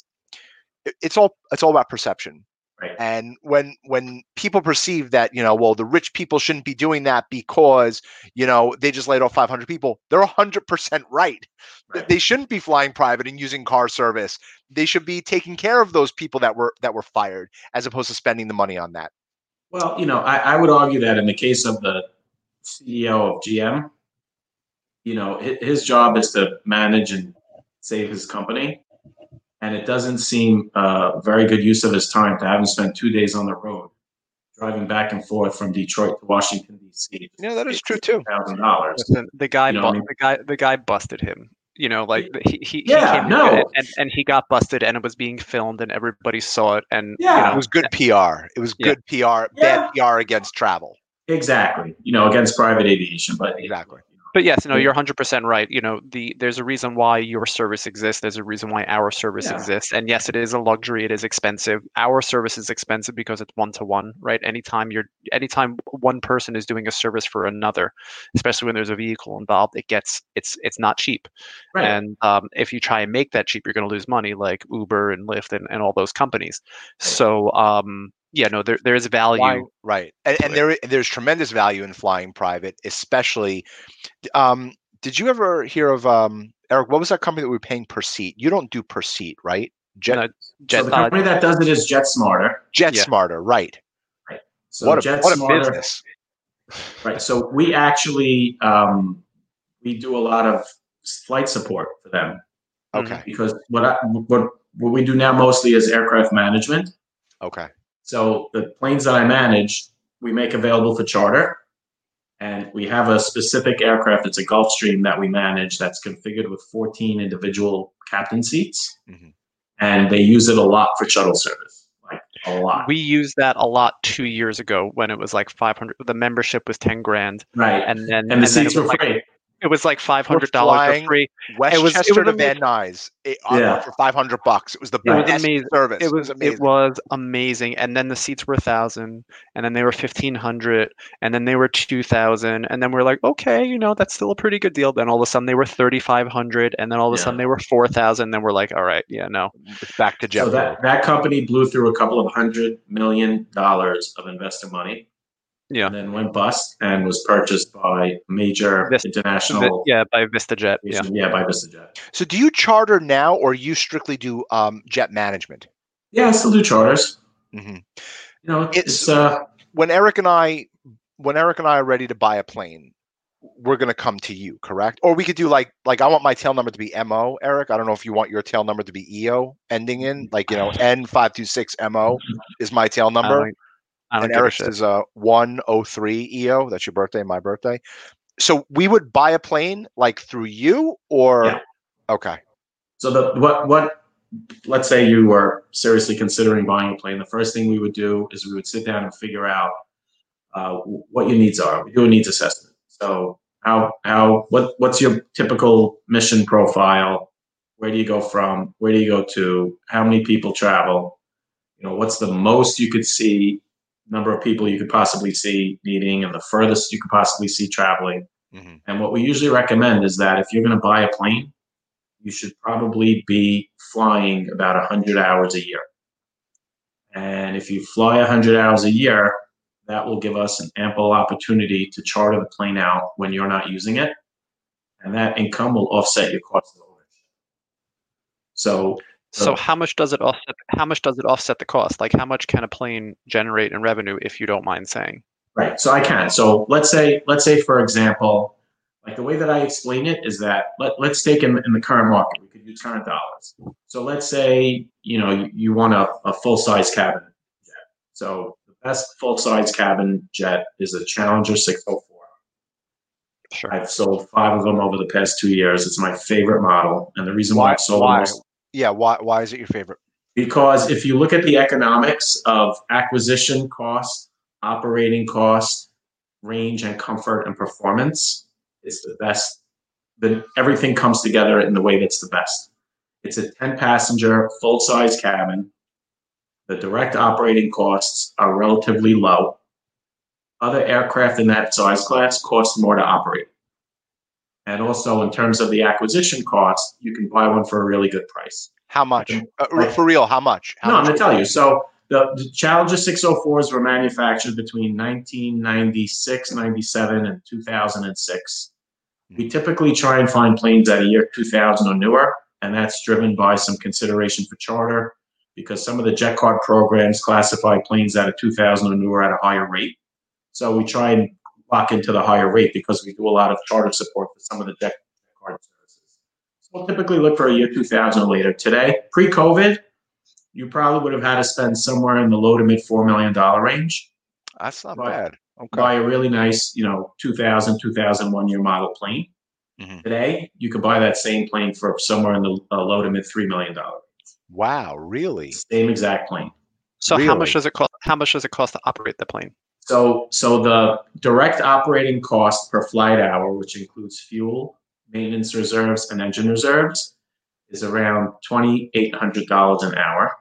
it- it's all it's all about perception. Right. And when when people perceive that, you know, well, the rich people shouldn't be doing that because, you know, they just laid off 500 people, they're 100% right. Right. They shouldn't be flying private and using car service. They should be taking care of those people that were that were fired as opposed to spending the money on that. Well, you know, I, I would argue that in the case of the CEO of GM, you know, his job is to manage and save his company. And it doesn't seem a very good use of his time to have him spend two days on the road driving back and forth from Detroit to Washington D.C. Yeah, that is true too. Thousand dollars. The guy, You know bu- I mean? the guy, the guy busted him. You know, like he he, Yeah, he came no. and, and and he got busted, and it was being filmed, and everybody saw it, and Yeah. you It was good PR. It was Yeah. good PR, bad PR against travel. Exactly. You know, against private aviation, but Exactly. But yes, no, Yeah. you're 100% right. You know, the there's a reason why your service exists. There's a reason why our service Yeah. exists. And yes, it is a luxury. It is expensive. Our service is expensive because it's one to one, right? Anytime you're, anytime one person is doing a service for another, especially when there's a vehicle involved, it gets it's it's not cheap. Right. And um, if you try and make that cheap, you're going to lose money, like Uber and Lyft and, and all those companies. So um, yeah, no, there there is value. Flying- right and, and there there's tremendous value in flying private especially um did you ever hear of um eric what was that company that we were paying per seat you don't do per seat right jet No, so Jet, the uh, company that does it is JetSmarter. jet yeah. smarter right So what a Jet what a Smarter, business Right. So we actually um, we do a lot of flight support for them okay because what I, what what we do now mostly is aircraft management. okay So the planes that I manage, we make available for charter, and we have a specific aircraft. It's a Gulfstream that we manage that's configured with 14 individual captain seats, Mhm. and they use it a lot for shuttle service, like a lot. we used that a lot two years ago when it was like 500. The membership was 10 grand, right. and then and the and seats were like, free. It was like five hundred dollars for free. westchester was- it to van nuys eh, it, Yeah. for 500 bucks it was the It was best amazing. service It was amazing it was amazing. And then the seats were a thousand, and then they were fifteen hundred, and then they were two thousand, and then we're like, okay, you know, that's still a pretty good deal. Then all of a sudden they were thirty five hundred, and then all of a Yeah. sudden they were four thousand. Then we're like, all right, yeah, no, it's back to jet So that, that company blew through a couple of hundred million dollars of investor money. Yeah. And then went bust and was purchased by major Vis- international. yeah, by VistaJet, yeah. Yeah, by VistaJet. so do you charter now or you strictly do um jet management Yeah, I still do charters. hmm You know, it's, It's- uh, when Eric and I when Eric and I are ready to buy a plane, we're gonna come to you, correct? Or we could do like like I want my tail number to be MO, Eric. I don't know if you want your tail number to be EO ending in like you know N five two six MO is my tail number, don't, I don't and Eric's is a one oh three EO. That's your birthday, my birthday. So we would buy a plane like through you, or Yeah. okay, so the what what let's say you were seriously considering buying a plane. The first thing we would do is we would sit down and figure out uh, what your needs are. We do a needs assessment. So how how what what's your typical mission profile? Where do you go from? Where do you go to? How many people travel? You know, what's the most you could see? Number of people you could possibly see needing, and the furthest you could possibly see traveling. Mhm. And what we usually recommend is that if you're going to buy a plane, you should probably be flying about 100 hours a year. And if you fly 100 hours a year, that will give us an ample opportunity to charter the plane out when you're not using it. And that income will offset your cost of ownership. So, So how much does it offset? How much does it offset the cost? Like how much can a plane generate in revenue, if you don't mind saying? Right. So I can. So let's say, let's say, for example, like the way that I explain it is that let, let's take in, in the current market, we could use current dollars. So let's say, you know, you, you want a, a full size cabin jet. So the best full size cabin jet is a Challenger 604. Sure. I've sold five of them over the past two years. It's my favorite model. And the reason why, Why- I've sold why? is yeah. Why why is it your favorite? because if you look at the economics of acquisition cost, operating cost, range and comfort and performance, it's the best. Then everything comes together in the way that's the best. It's a 10 passenger, full size cabin. The direct operating costs are relatively low. Other aircraft in that size class cost more to operate. And also, in terms of the acquisition cost, you can buy one for a really good price. How much? Uh, for real? How much? How no, I'm going to tell you. So the, the Challenger 604s were manufactured between 1996, 97, and 2006. We typically try and find planes at a year 2000 or newer, and that's driven by some consideration for charter because some of the jet card programs classify planes at a 2000 or newer at a higher rate. So we try and lock into the higher rate because we do a lot of charter support for some of the jet card services. we'll typically look for a year 2000 or later. Today, pre-COVID, you probably would have had to spend somewhere in the low to mid $4 million range. That's not bad. Okay. Buy a really nice, you know, 2000, 2001 year model plane. Mhm. Today, you could buy that same plane for somewhere in the uh, low to mid $3 million. Wow, really? Same exact plane. So how much does it cost? How much does it cost to operate the plane? So, so the direct operating cost per flight hour, which includes fuel, maintenance reserves, and engine reserves, is around twenty-eight hundred dollars an hour.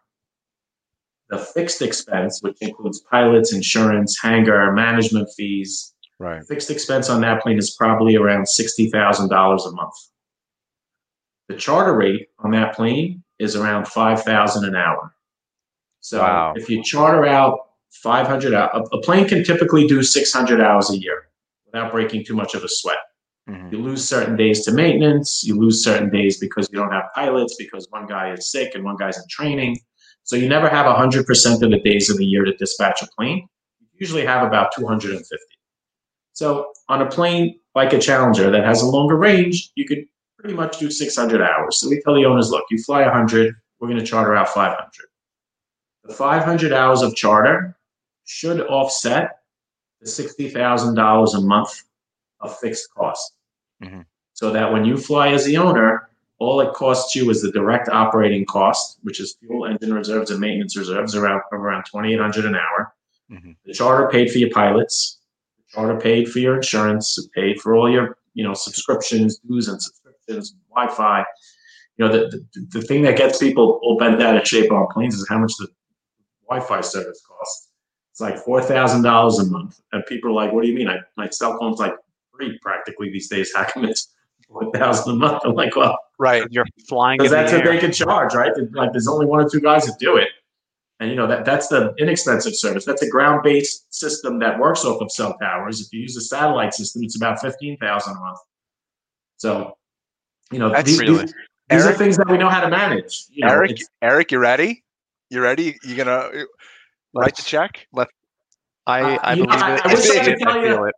The fixed expense, which includes pilots, insurance, hangar, management fees, Right. fixed expense on that plane is probably around sixty thousand dollars a month. The charter rate on that plane is around five thousand an hour. So Wow. if you charter out five hundred hours, a, plane can typically do six hundred hours a year without breaking too much of a sweat. Mhm. You lose certain days to maintenance. You lose certain days because you don't have pilots because one guy is sick and one guy's in training. So you never have 100% of the days of the year to dispatch a plane. You usually have about 250. So on a plane like a Challenger that has a longer range, you could pretty much do 600 hours. So we tell the owners, look, you fly 100, we're going to charter out 500. The 500 hours of charter should offset the $60,000 a month of fixed cost. Mhm. So that when you fly as the owner, all it costs you is the direct operating cost, which is fuel, engine reserves, and maintenance reserves, around around 2,800 an hour. Mhm. The charter paid for your pilots. The charter paid for your insurance. Paid for all your you know subscriptions, dues, and subscriptions, Wi-Fi. You know the, the the thing that gets people all bent out of shape on planes is how much the Wi-Fi service costs. It's like four thousand dollars a month, and people are like, "What do you mean? I, my cell phone's like free practically these days. How come it's four thousand a month?" I'm like, "Well, Right. You're flying in because the that's what air. they can charge, right? Like, there's only one or two guys that do it, and you know that that's the inexpensive service. That's a ground-based system that works off of cell towers. If you use a satellite system, it's about fifteen thousand a month. So, you know, That's these, really- these, these are things that we know how to manage. You know, Eric, Eric, you ready? You ready? You're gonna uh, write the Let's- check? I, Uh, I know, believe I- it. I wish I could tell you- it.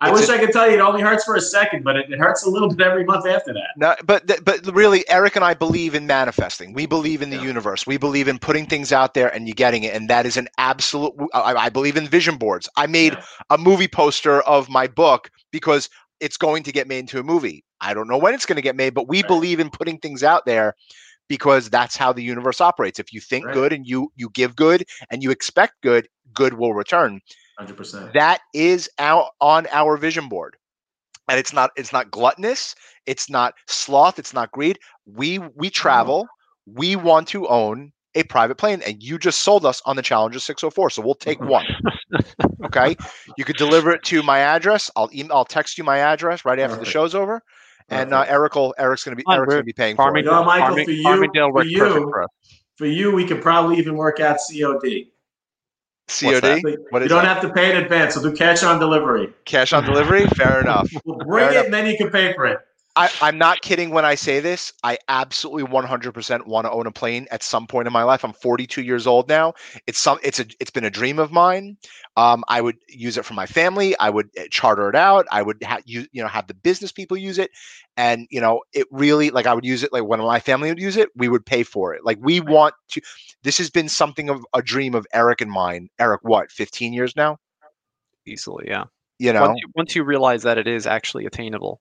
I it's wish a- I could tell you it only hurts for a second, but it, it hurts a little bit every month after that. No, but th- but really, Eric and I believe in manifesting. We believe in the Yeah. universe. We believe in putting things out there and you getting it, and that is an absolute. I, I believe in vision boards. I made Yeah. a movie poster of my book because it's going to get made into a movie. I don't know when it's going to get made, but we Right. believe in putting things out there because that's how the universe operates. If you think Right. good and you you give good and you expect good, good will return. Hundred percent. That is out on our vision board. And it's not it's not gluttonous, it's not sloth, it's not greed. We we mm-hmm. travel, we want to own a private plane and you just sold us on the Challenger 604, so we'll take one. Okay? You could deliver it to my address. I'll email I'll text you my address right after the show's over. And uh, Eric will Eric's going to be Eric's going to be paying for it. You Farmingdale, Michael, Farming- for you- Farmingdale for works you- perfect for us. For you, we could probably even work out COD. COD? that? What you is don't that? have to pay in advance. We'll do cash on delivery. Cash on delivery? Fair enough. We'll bring Fair it enough. and then you can pay for it. I, I'm not kidding when I say this. I absolutely 100% want to own a plane at some point in my life. I'm 42 years old now. It's some. It's a. It's been a dream of mine. Um, I would use it for my family. I would uh, charter it out. I would ha- you you know have the business people use it, and you know it really like I would use it like when my family would use it, we would pay for it. Like we want to. This has been something of a dream of Eric and mine. Eric, what 15 years now? Easily, yeah. You know. Once you, once you realize that it is actually attainable.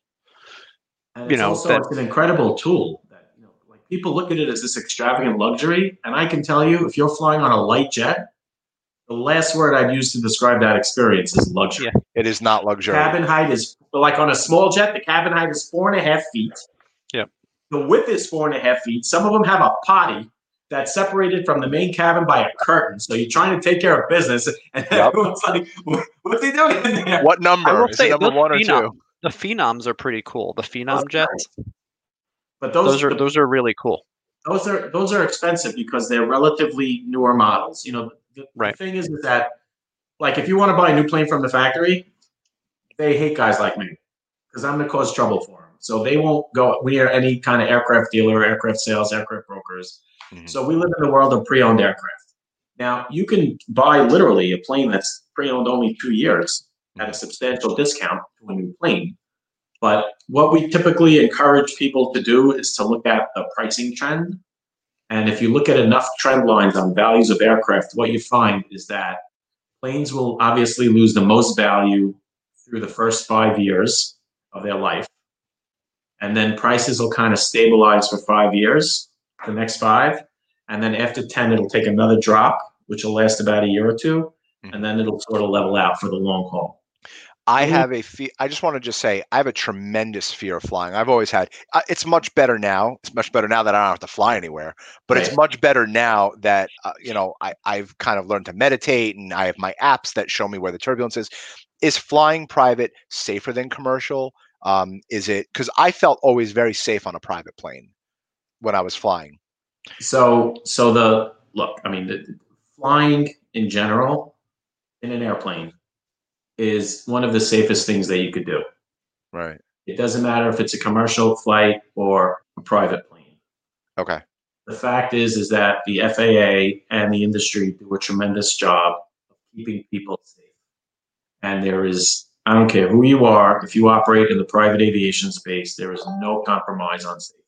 And You know, also that- it's an incredible tool. That you know, like people look at it as this extravagant luxury, and I can tell you, if you're flying on a light jet, the last word I'd use to describe that experience is luxury. Yeah. it is not luxury. Cabin height is like on a small jet. The cabin height is four and a half feet. Yeah. The width is four and a half feet. Some of them have a potty that's separated from the main cabin by a curtain. So you're trying to take care of business, and Yep. everyone's like, "What- "What's he doing in there?" What number? will Is say it number one or phenom- two? The phenoms are pretty cool. The phenom Those are jets, But those, those are the- those are really cool. those are those are expensive because they're relatively newer models. You know, the, Right. the thing is, is that like if you want to buy a new plane from the factory, they hate guys like me because I'm going to cause trouble for them. So they won't go near any kind of aircraft dealer, aircraft sales, aircraft brokers. Mhm. So we live in the world of pre-owned aircraft. Now you can buy literally a plane that's pre-owned only two years at a substantial discount to a new plane. But what we typically encourage people to do is to look at the pricing trend. And if you look at enough trend lines on values of aircraft, what you find is that planes will obviously lose the most value through the first five years of their life. And then prices will kind of stabilize for five years, the next five. And then after 10, it'll take another drop, which will last about a year or 2 mm-hmm. And then it'll sort of level out for the long haul. I have a fear. I just want to just say I have a tremendous fear of flying. I've always had. Uh, it's much better now. It's much better now that I don't have to fly anywhere. But right. it's much better now that uh, you know I I've kind of learned to meditate and I have my apps that show me where the turbulence is. Is flying private safer than commercial? Um, is it because I felt always very safe on a private plane when I was flying. So so the look. I mean, the, flying in general in an airplane is one of the safest things that you could do. Right. It doesn't matter if it's a commercial flight or a private plane. Okay. The fact is, is that the FAA and the industry do a tremendous job of keeping people safe. And there is, I don't care who you are, if you operate in the private aviation space, there is no compromise on safety.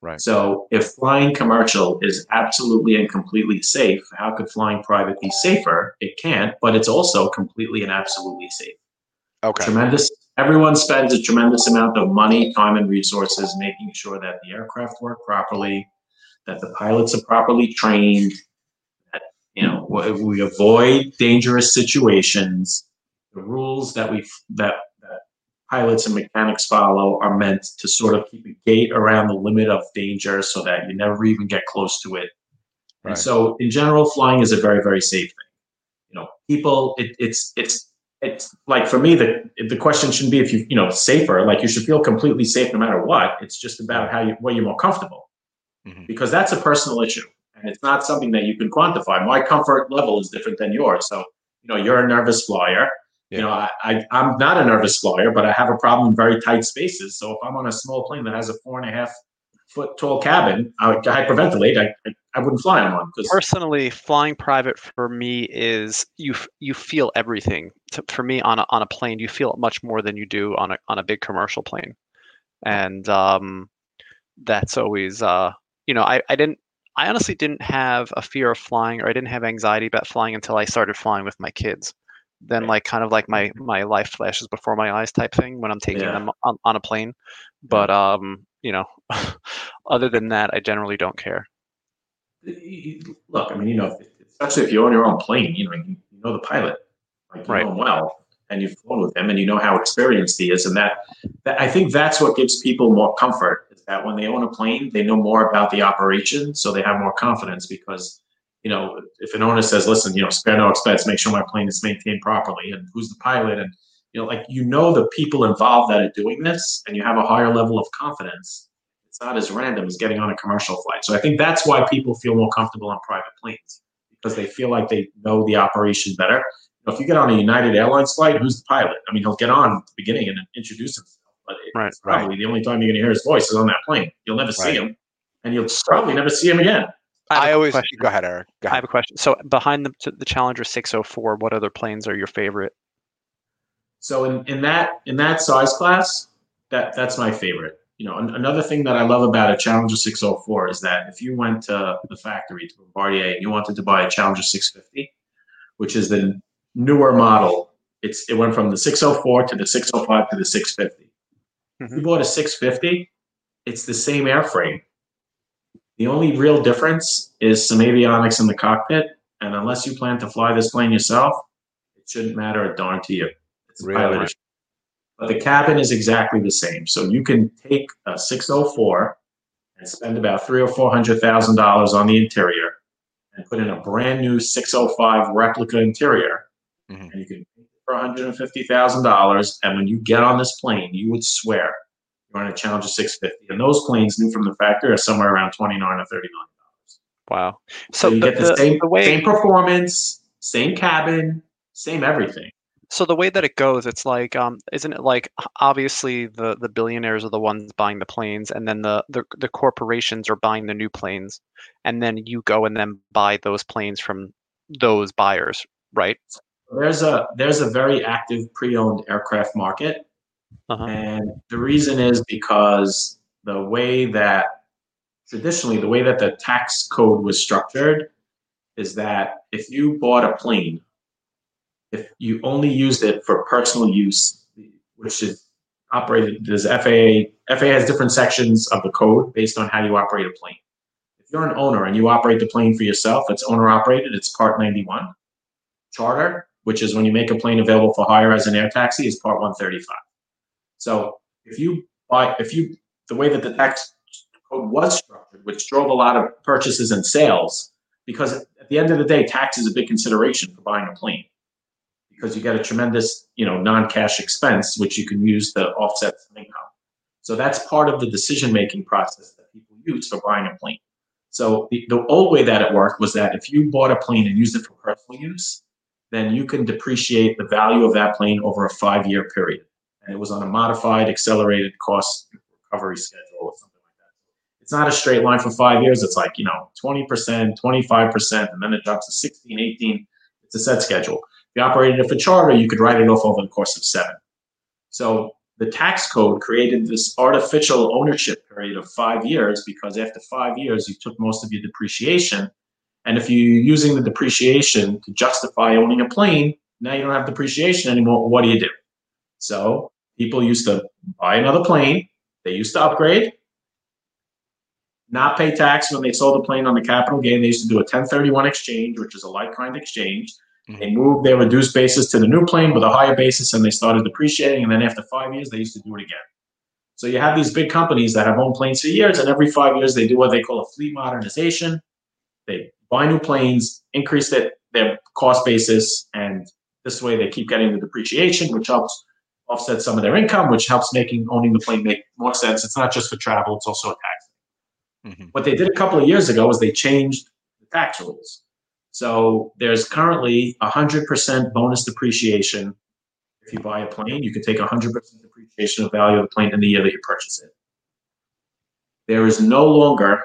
Right. So if flying commercial is absolutely and completely safe, how could flying private be safer? It can't, but it's also completely and absolutely safe. Okay. Tremendous. Everyone spends a tremendous amount of money, time, and resources making sure that the aircraft work properly, that the pilots are properly trained, that you know we avoid dangerous situations. The rules that we that pilots and mechanics follow are meant to sort of keep a gate around the limit of danger so that you never even get close to it. Right. And so, in general, flying is a very, very safe thing. You know, people, it, it's it's it's like for me, the the question shouldn't be if you you know safer. Like you should feel completely safe no matter what. It's just about how you where you're more comfortable, mm-hmm. because that's a personal issue and it's not something that you can quantify. My comfort level is different than yours. So you know, you're a nervous flyer You know, I, I, am not a nervous flyer, but I have a problem in very tight spaces. So if I'm on a small plane that has a four and a half foot tall cabin, I would hyperventilate. I, I, I wouldn't fly on one. Personally, flying private for me is you you feel everything. For me, on a, on a plane, you feel it much more than you do on a on a big commercial plane, and um, that's always uh, you know I, I didn't I honestly didn't have a fear of flying or I didn't have anxiety about flying until I started flying with my kids then like kind of like my my life flashes before my eyes type thing when I'm taking yeah. them on, on a plane. But um, you know, other than that, I generally don't care. Look, I mean, you know, especially if you own your own plane, you know, you, know the pilot, like you right. know him well, and you've flown with him, and you know how experienced he is, and that, that I think that's what gives people more comfort is that when they own a plane, they know more about the operation, so they have more confidence because you know, if an owner says, listen, you know, spare no expense, make sure my plane is maintained properly and who's the pilot and you know, like you know the people involved that are doing this and you have a higher level of confidence. It's not as random as getting on a commercial flight. So I think that's why people feel more comfortable on private planes because they feel like they know the operation better. You know, if you get on a United Airlines flight, who's the pilot? I mean, he'll get on at the beginning and introduce himself, but right, probably right. the only time you're going to hear his voice is on that plane. You'll never right. see him, and you'll probably never see him again. I, I always question. go ahead, Eric. Go ahead. I have a question. So behind the the Challenger 604, what other planes are your favorite? So in, in that in that size class, that that's my favorite. You know, an, another thing that I love about a Challenger 604 is that if you went to the factory to Bombardier and you wanted to buy a Challenger 650, which is the newer model, it's it went from the 604 to the 605 to the 650. Mm-hmm. you bought a 650, it's the same airframe the only real difference is some avionics in the cockpit, and unless you plan to fly this plane yourself, it shouldn't matter a darn to you. It's really? pilot. But the cabin is exactly the same. So you can take a 604 and spend about three or four hundred thousand dollars on the interior and put in a brand new 605 replica interior, mm-hmm. and you can for $150,000. And when you get on this plane, you would swear you're on a Challenger 650. And those planes, new from the factory, are somewhere around 29 or 39 dollars. Wow. So, so you the, get the, the same, the way, same performance, same cabin, same everything. So the way that it goes, it's like, um, isn't it like obviously the the billionaires are the ones buying the planes, and then the, the the corporations are buying the new planes, and then you go and then buy those planes from those buyers, right? There's a there's a very active pre-owned aircraft market Uh-huh. And the reason is because the way that traditionally, the way that the tax code was structured is that if you bought a plane, if you only used it for personal use, which is operated, there's FAA, FAA has different sections of the code based on how you operate a plane. If you're an owner and you operate the plane for yourself, it's owner operated, it's Part 91. Charter, which is when you make a plane available for hire as an air taxi, is Part 135. So if you buy, if you, the way that the tax code was structured, which drove a lot of purchases and sales, because at the end of the day, tax is a big consideration for buying a plane because you get a tremendous, you know, non-cash expense which you can use to offset some income. So that's part of the decision-making process that people use for buying a plane. So the, the old way that it worked was that if you bought a plane and used it for personal use, then you can depreciate the value of that plane over a five-year period. And it was on a modified, accelerated cost recovery schedule or something like that. it's not a straight line for five years. It's like, you know, 20%, 25%, and then it drops to 16, 18. It's a set schedule. If you operated it for charter, you could write it off over the course of seven. So the tax code created this artificial ownership period of five years because after five years, you took most of your depreciation. And if you're using the depreciation to justify owning a plane, now you don't have depreciation anymore. What do you do? So people used to buy another plane, they used to upgrade, not pay tax when they sold the plane on the capital gain. They used to do a 1031 exchange, which is a like kind exchange. Mm-hmm. They moved their reduced basis to the new plane with a higher basis and they started depreciating. And then after five years, they used to do it again. So you have these big companies that have owned planes for years, and every five years they do what they call a fleet modernization. They buy new planes, increase their, their cost basis, and this way they keep getting the depreciation, which helps offset some of their income, which helps making owning the plane make more sense. It's not just for travel; it's also a tax Mm-hmm. What they did a couple of years ago is they changed the tax rules. So there's currently 100% bonus depreciation. If you buy a plane, you can take 100% depreciation of value of the plane in the year that you purchase it. There is no longer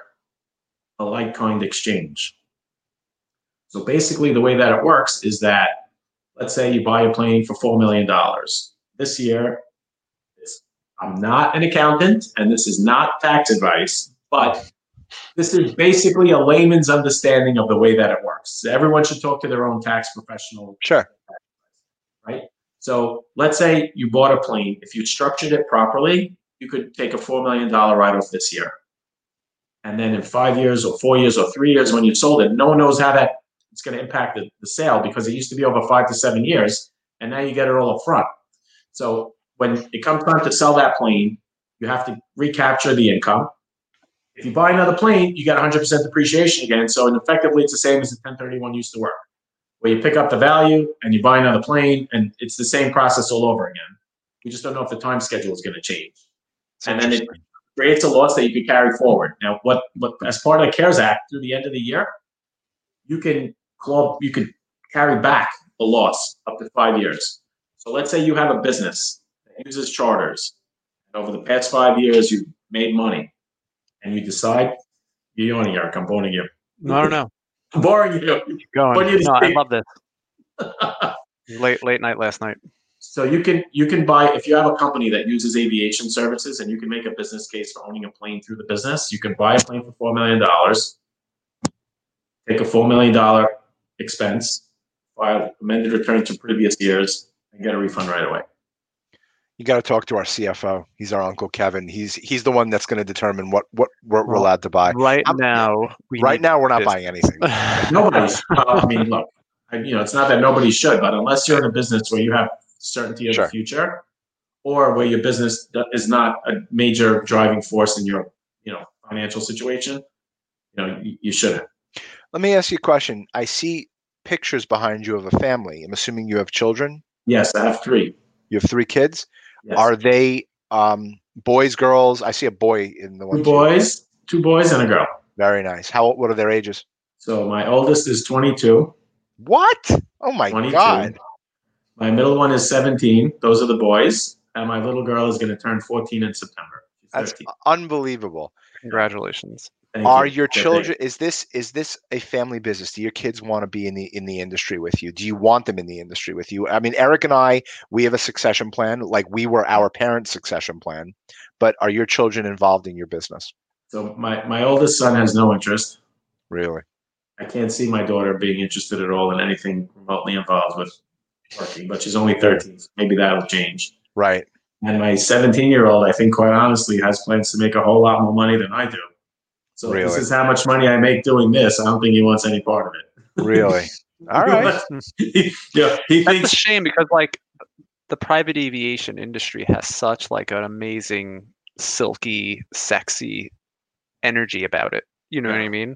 a like kind exchange. So basically, the way that it works is that let's say you buy a plane for $4 million. This year, I'm not an accountant and this is not tax advice, but this is basically a layman's understanding of the way that it works. Everyone should talk to their own tax professional. Sure. Right? So let's say you bought a plane. If you structured it properly, you could take a $4 million write off this year. And then in five years or four years or three years when you sold it, no one knows how that it's going to impact the, the sale because it used to be over five to seven years. And now you get it all up front. So when it comes time to sell that plane, you have to recapture the income if you buy another plane, you get 100% depreciation again. So effectively, it's the same as the 1031 used to work, where you pick up the value and you buy another plane, and it's the same process all over again. We just don't know if the time schedule is going to change, and then it creates a loss that you can carry forward. Now, what, what as part of the CARES Act through the end of the year, you can club, you could carry back the loss up to five years. So let's say you have a business that uses charters. And over the past five years, you've made money and you decide, you're yawning, Eric. I'm boring you. No, no, no. I'm boring you. Going. You no, I love this. late, late night last night. So you can you can buy if you have a company that uses aviation services and you can make a business case for owning a plane through the business. You can buy a plane for four million dollars, take a four million dollar expense, file amended return to previous years, and get a refund right away you got to talk to our CFO. He's our uncle Kevin. He's he's the one that's going to determine what what we're, we're allowed to buy. Right I'm, now, right now we're not this. buying anything. Nobody's. Uh, I mean, look, I, you know, it's not that nobody should, but unless you're in a business where you have certainty of sure. the future, or where your business is not a major driving force in your you know financial situation, you know, you, you shouldn't. Let me ask you a question. I see pictures behind you of a family. I'm assuming you have children. Yes, I have three. You have three kids. Yes. Are they um, boys, girls? I see a boy in the one. Two boys, two boys and a girl. Very nice. How? What are their ages? So my oldest is 22. What? Oh my 22. god! My middle one is 17. Those are the boys, and my little girl is going to turn 14 in September. That's unbelievable. Congratulations. Thank Are you. your children is this is this a family business? Do your kids want to be in the in the industry with you? Do you want them in the industry with you? I mean, Eric and I, we have a succession plan, like we were our parents' succession plan. But are your children involved in your business? So my, my oldest son has no interest. Really? I can't see my daughter being interested at all in anything remotely involved with working, but she's only 13, so maybe that'll change. Right. And my 17 year old, I think, quite honestly, has plans to make a whole lot more money than I do. So Really? this is how much money I make doing this. I don't think he wants any part of it. Really? All right. yeah, he That's a thinks shame because like the private aviation industry has such like an amazing, silky, sexy energy about it. You know what I mean?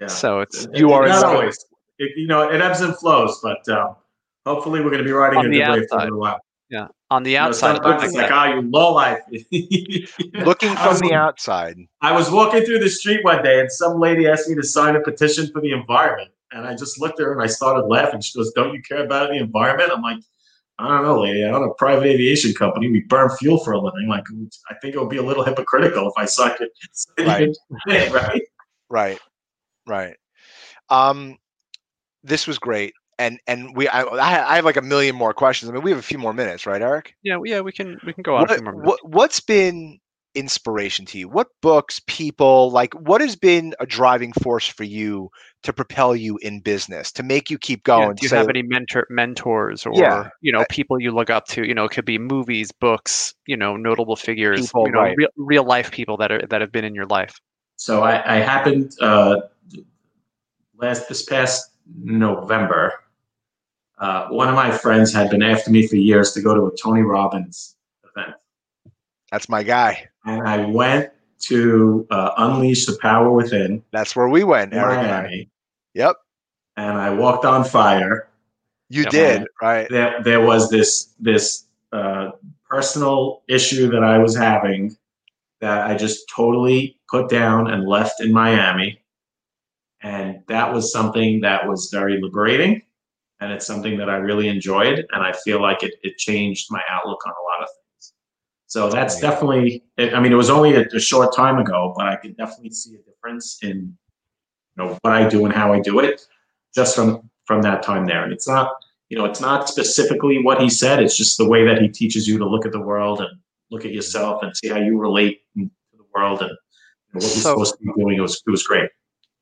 yeah. So it's You are not so- always. It, you know, it ebbs and flows, but um, hopefully we're going to be riding On a the good wave for a outside. little while. On the You know, outside. sometimes I it's like, that- oh, you low life. Looking from was- the outside. I was walking through the street one day and some lady asked me to sign a petition for the environment. And I just looked at her and I started laughing. She goes, Don't you care about the environment? I'm like, I don't know, lady. I own a private aviation company. We burn fuel for a living. Like, I think it would be a little hypocritical if I signed it. Right. right. Right. Right. Um, this was great. And and we I, I have like a million more questions. I mean, we have a few more minutes, right, Eric? yeah, yeah, we can we can go on. what, few more minutes. what what's been inspiration to you? What books, people, like what has been a driving force for you to propel you in business, to make you keep Yeah, going? do you say, have any mentor mentors or Yeah. you know people you look up to? You know, it could be movies, books, you know, notable figures, People, you know, right. real, real life people that are that have been in your life. So I, I happened uh, last this past November. Uh, one of my friends had been after me for years to go to a Tony Robbins event. That's my guy. and I went to uh, Unleash the Power Within That's where we went, in Eric. Miami, Yep. and I walked on fire. You Yeah. did, right? There, there was this this uh, personal issue that I was having that I just totally put down and left in Miami, and that was something that was very liberating, and it's something that I really enjoyed, and I feel like it it changed my outlook on a lot of things. So that's Amazing. definitely. I mean, it was only a, a short time ago, but I could definitely see a difference in you know what I do and how I do it just from from that time there. And it's not you know it's not specifically what he said. It's just the way that he teaches you to look at the world and look at yourself and see how you relate to the world and you know, what you're So- supposed to be doing. It was it was great.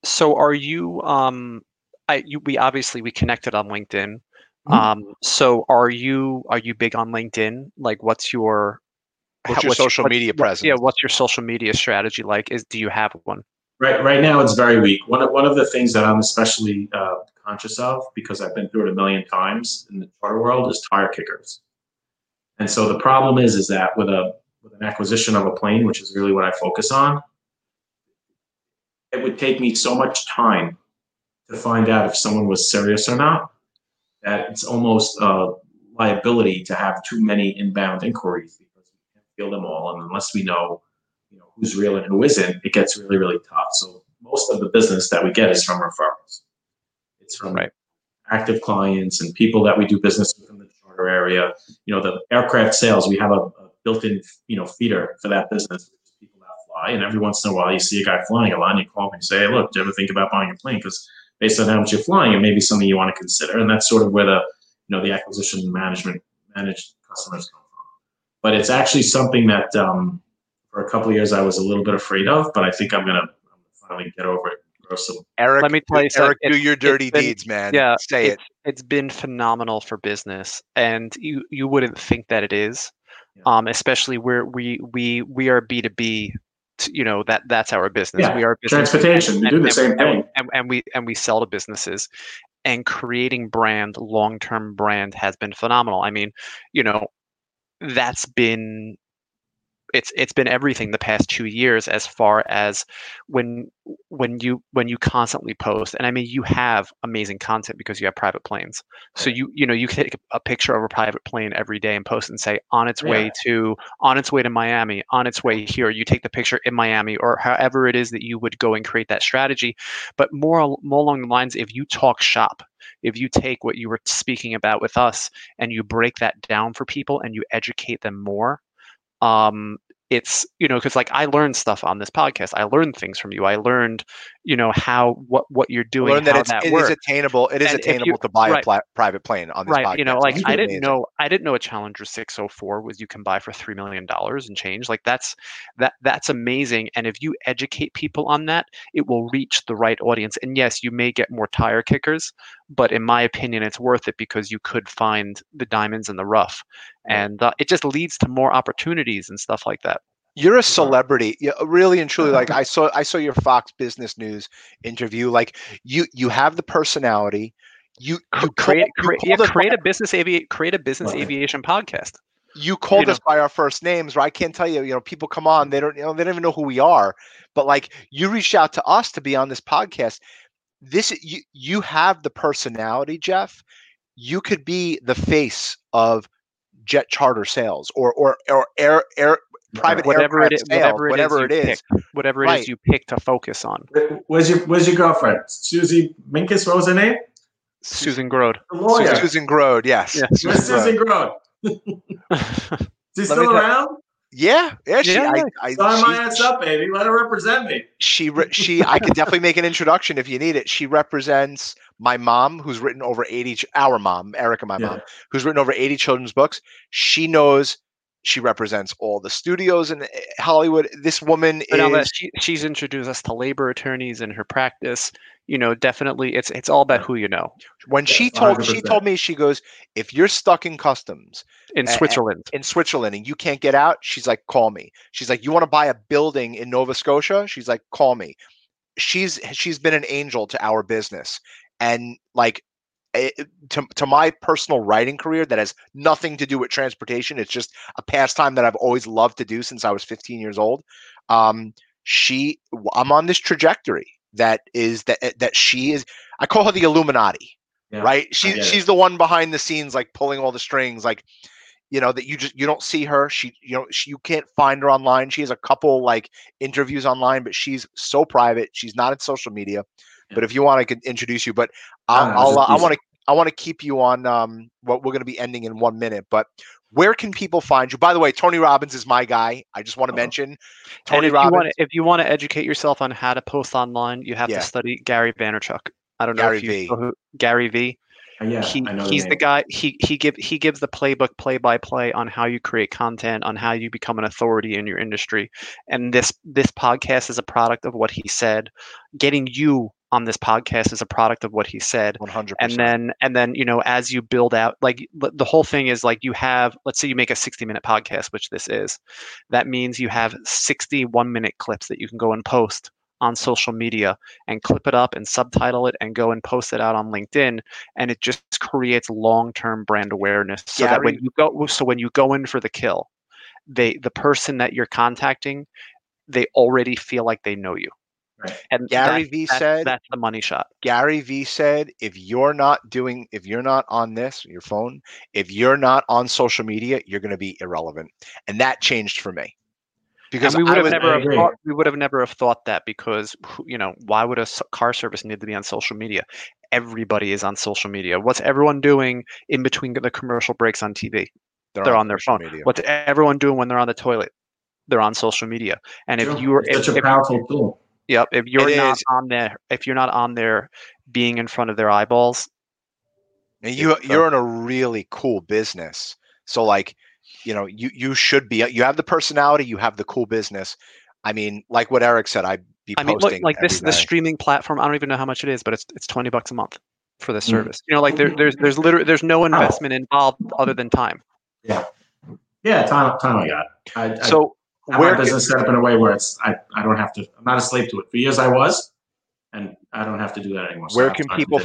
So are you um I you we obviously we connected on LinkedIn. Mhm. Um so are you are you big on LinkedIn? Like what's your What's how- your social what- media what- presence? Yeah, what's your social media strategy like? Is do you have one? Right, right now it's very weak. One of, one of the things that I'm especially uh, conscious of because I've been through it a million times in the charter world is tire kickers. And so the problem is, is that with a with an acquisition of a plane, which is really what I focus on, it would take me so much time to find out if someone was serious or not that it's almost a liability to have too many inbound inquiries because we can't feel them all, and unless we know you know who's real and who isn't, it gets really really tough. So most of the business that we get is from referrals. It's from Right. active clients and people that we do business with in the charter area. You know, the aircraft sales we have a, a built-in you know feeder for that business. which is People that fly, and every once in a while you see a guy flying a lot, and you call me and say, hey, "Look, do you ever think about buying a plane?" Because based on how much you're flying, it may be something you want to consider, and that's sort of where the you know the acquisition management managed customers come from. But it's actually something that um, for a couple of years I was a little bit afraid of, but I think I'm gonna, finally get over it. some. Eric, Let me tell you Eric, something. do your dirty been- deeds, man. yeah, Say it. it's, it's been phenomenal for business and you you wouldn't think that it is Yeah. um especially where we we we are b2b t- you know that that's our business. Yeah, we are business Transportation, we do the same and, thing. and, and we and we sell to businesses. And creating brand long-term brand has been phenomenal. I mean you know that's been it's it's been everything the past two years as far as when when you when you constantly post and i mean you have amazing content because you have private planes. So you you know you can take a picture of a private plane every day and post and say on its way Yeah. to on its way to miami on its way here. You take the picture in miami or however it is that you would go and create that strategy. But more more along the lines if you talk shop if you take what you were speaking about with us and you break that down for people and you educate them more um, it's you know because like i learned stuff on this podcast. I learned things from you. I learned you know how what what you're doing Learn that it's, that it works. is attainable. It is And attainable you- to buy right. a pla- private plane on this right podcast. you know like i didn't amazing. know i didn't know a challenger 604 was you can buy for three million dollars and change like that's that that's amazing and if you educate people on that it will reach the right audience and yes you may get more tire kickers but in my opinion it's worth it because you could find the diamonds in the rough and uh, it just leads to more opportunities and stuff like that You're a celebrity, yeah, uh, really and truly. Like I saw, I saw your Fox Business News interview. Like you, you have the personality. You, you create called- you create, yeah, create by- a business avi- create a business Right. aviation podcast you called you us by our first names, right? I can't tell you. You know, people come on, they don't, you know, they don't even know who we are. But like, you reached out to us to be on this podcast. This, you, you have the personality, Jeff. You could be the face of jet charter sales or or or air air private whatever it aircraft sales, whatever it whatever is it you pick, whatever it Right. is you pick to focus on Where- Where's your Where's your girlfriend? Susie Minkus. What was her name? susan grode The lawyer. Susan Grode, yes. Yeah. Where's Susan Grode. Grode? Is she still me tell- around? Yeah, yeah. She, Yeah, yeah. I, I, Sign my she's- ass up, baby. Let her represent me. she she I could definitely make an introduction if you need it. She represents my mom, who's written over eighty. Our mom, Erica, my Yeah. mom, who's written over eighty children's books. She knows. She represents all the studios in eh, Hollywood. This woman But now that is she, she's introduced us to labor attorneys in her practice, you know, definitely it's it's all about who you know. when she told she 100%. told me she goes, if you're stuck in customs In A- a- Switzerland, in Switzerland and you can't get out, she's like, call me. She's like, you want to buy a building in Nova Scotia? She's like, call me. She's she's been an angel to our business, and like eh, to to my personal writing career that has nothing to do with transportation. It's just a pastime that I've always loved to do since I was 15 years old. Um, she, I'm on this trajectory that is that eh, that she is. I call her the Illuminati Yeah, right? She get it. she's the one behind the scenes, like pulling all the strings, like you know that you just you don't see her. She you know she, you can't find her online. She has a couple like interviews online, but she's so private. She's not in social media. But if you want, I could introduce you. But No, I'll, no, I'll just uh, I want to I want to keep you on um what we're going to be ending in one minute, but. Where can people find you? By the way, Tony Robbins is my guy. I just want to Uh-huh. mention Tony if you Robbins. want to, if you want to educate yourself on how to post online, you have Yeah. to study Gary Vaynerchuk. I don't know Gary if you V. know who Gary V. Uh, Yeah, he, I he's the, the guy he he give he gives the playbook play by play on how you create content on how you become an authority in your industry and this this podcast is a product of what he said getting you on this podcast is a product of what he said One hundred and percent. then and then you know as you build out like the whole thing is like you have let's say you make a 60 minute podcast which this is that means you have 61 minute clips that you can go and post on social media and clip it up and subtitle it and go and post it out on linkedin and it just creates long-term brand awareness so that when you go so when you go in for the kill they the person that you're contacting they already feel like they know you Right. and Gary that- V that's, said that's the money shot Gary Vee said, if you're not doing, if you're not on this, your phone, if you're not on social media, you're going to be irrelevant. And that changed for me. Because and we would I have never have thought, we would have never have thought that because you know why would a car service need to be on social media everybody is on social media what's everyone doing in between the commercial breaks on tv they're on their phone media. what's everyone doing when they're on the toilet they're on social media and if you're It's if, such a if, powerful tool. Yep, if you're It not is. on there if you're not on there being in front of their eyeballs And you It's, you're in a really cool business. So like, you know, you you should be. You have the personality. You have the cool business. I mean, like what Eric said, I'd be I mean, look, like this every this streaming platform. I don't even know how much it is, but it's it's twenty bucks a month for this Mm. service. You know, like there, there's there's literally there's no investment involved other than time. Yeah, Yeah, time time I got. I, I So have where my business set up in a way where it's I, I don't have to. I'm not a slave to it. For years I was, and I don't have to do that anymore. So where can people.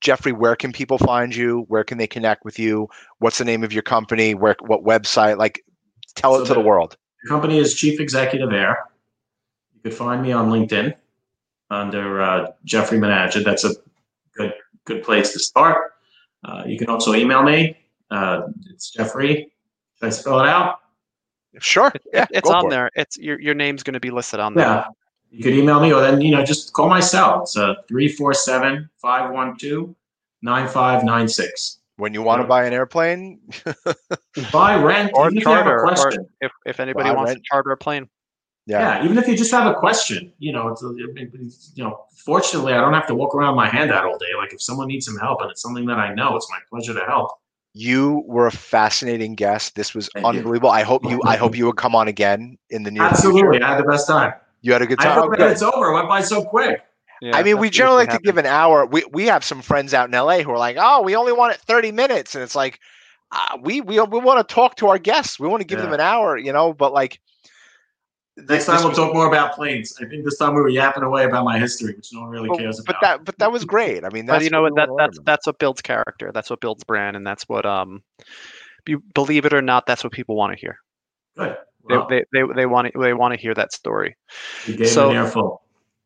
Jeffrey? Where can people find you? Where can they connect with you? What's the name of your company? Where what website? Like, tell So it to the the- world. The company is Chief Executive Air. You could find me on LinkedIn under uh, Jeffrey Manager. That's a good good place to start. Uh, you can also email me. Uh, it's Jeffrey. Should I spell it out? Sure. It, Yeah, it- it's on for it. there. It's your your name's going to be listed on there. Yeah. You could email me or then, you know, just call my cell. It's uh, 347 512 9596. when you want to buy an airplane, Buy rent, or even if you have a charter, or question. if, if anybody Buy wants rent. to charter a plane. yeah. Yeah. even if you just have a question, you know, it's, it's, you know, fortunately, I don't have to walk around with my hand out all day. Like if someone needs some help and it's something that I know, it's my pleasure to help. You were a fascinating guest. This was Thank you. unbelievable. I hope you. I hope you would come on again in the near Absolutely, future. I had the best time. You had a good time. Oh, hope that it's over. It went by so quick. Yeah, I mean, we generally like to give an hour. We we have some friends out in LA who are like, "Oh, we only want it 30 minutes," and it's like, uh, we we we want to talk to our guests. We want to give them an hour, you know. But like, Next time we'll was- talk more about planes. I think this time we were yapping away about my history, which no one really But, cares but about. that but that was great. I mean, that's but you know what what? That that's about. that's what builds character. That's what builds brand, and that's what um, you believe it or not, that's what people want to hear. Good. They. Well, they they, they want to they want to hear that story. you gave so- an earful.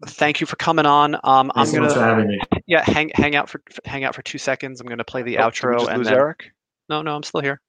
Thank you for coming on. Um, I'm Thanks so for gonna having me. yeah hang hang out for hang out for two seconds. I'm gonna play the Oh, did we outro just and lose then Eric. no no I'm still here.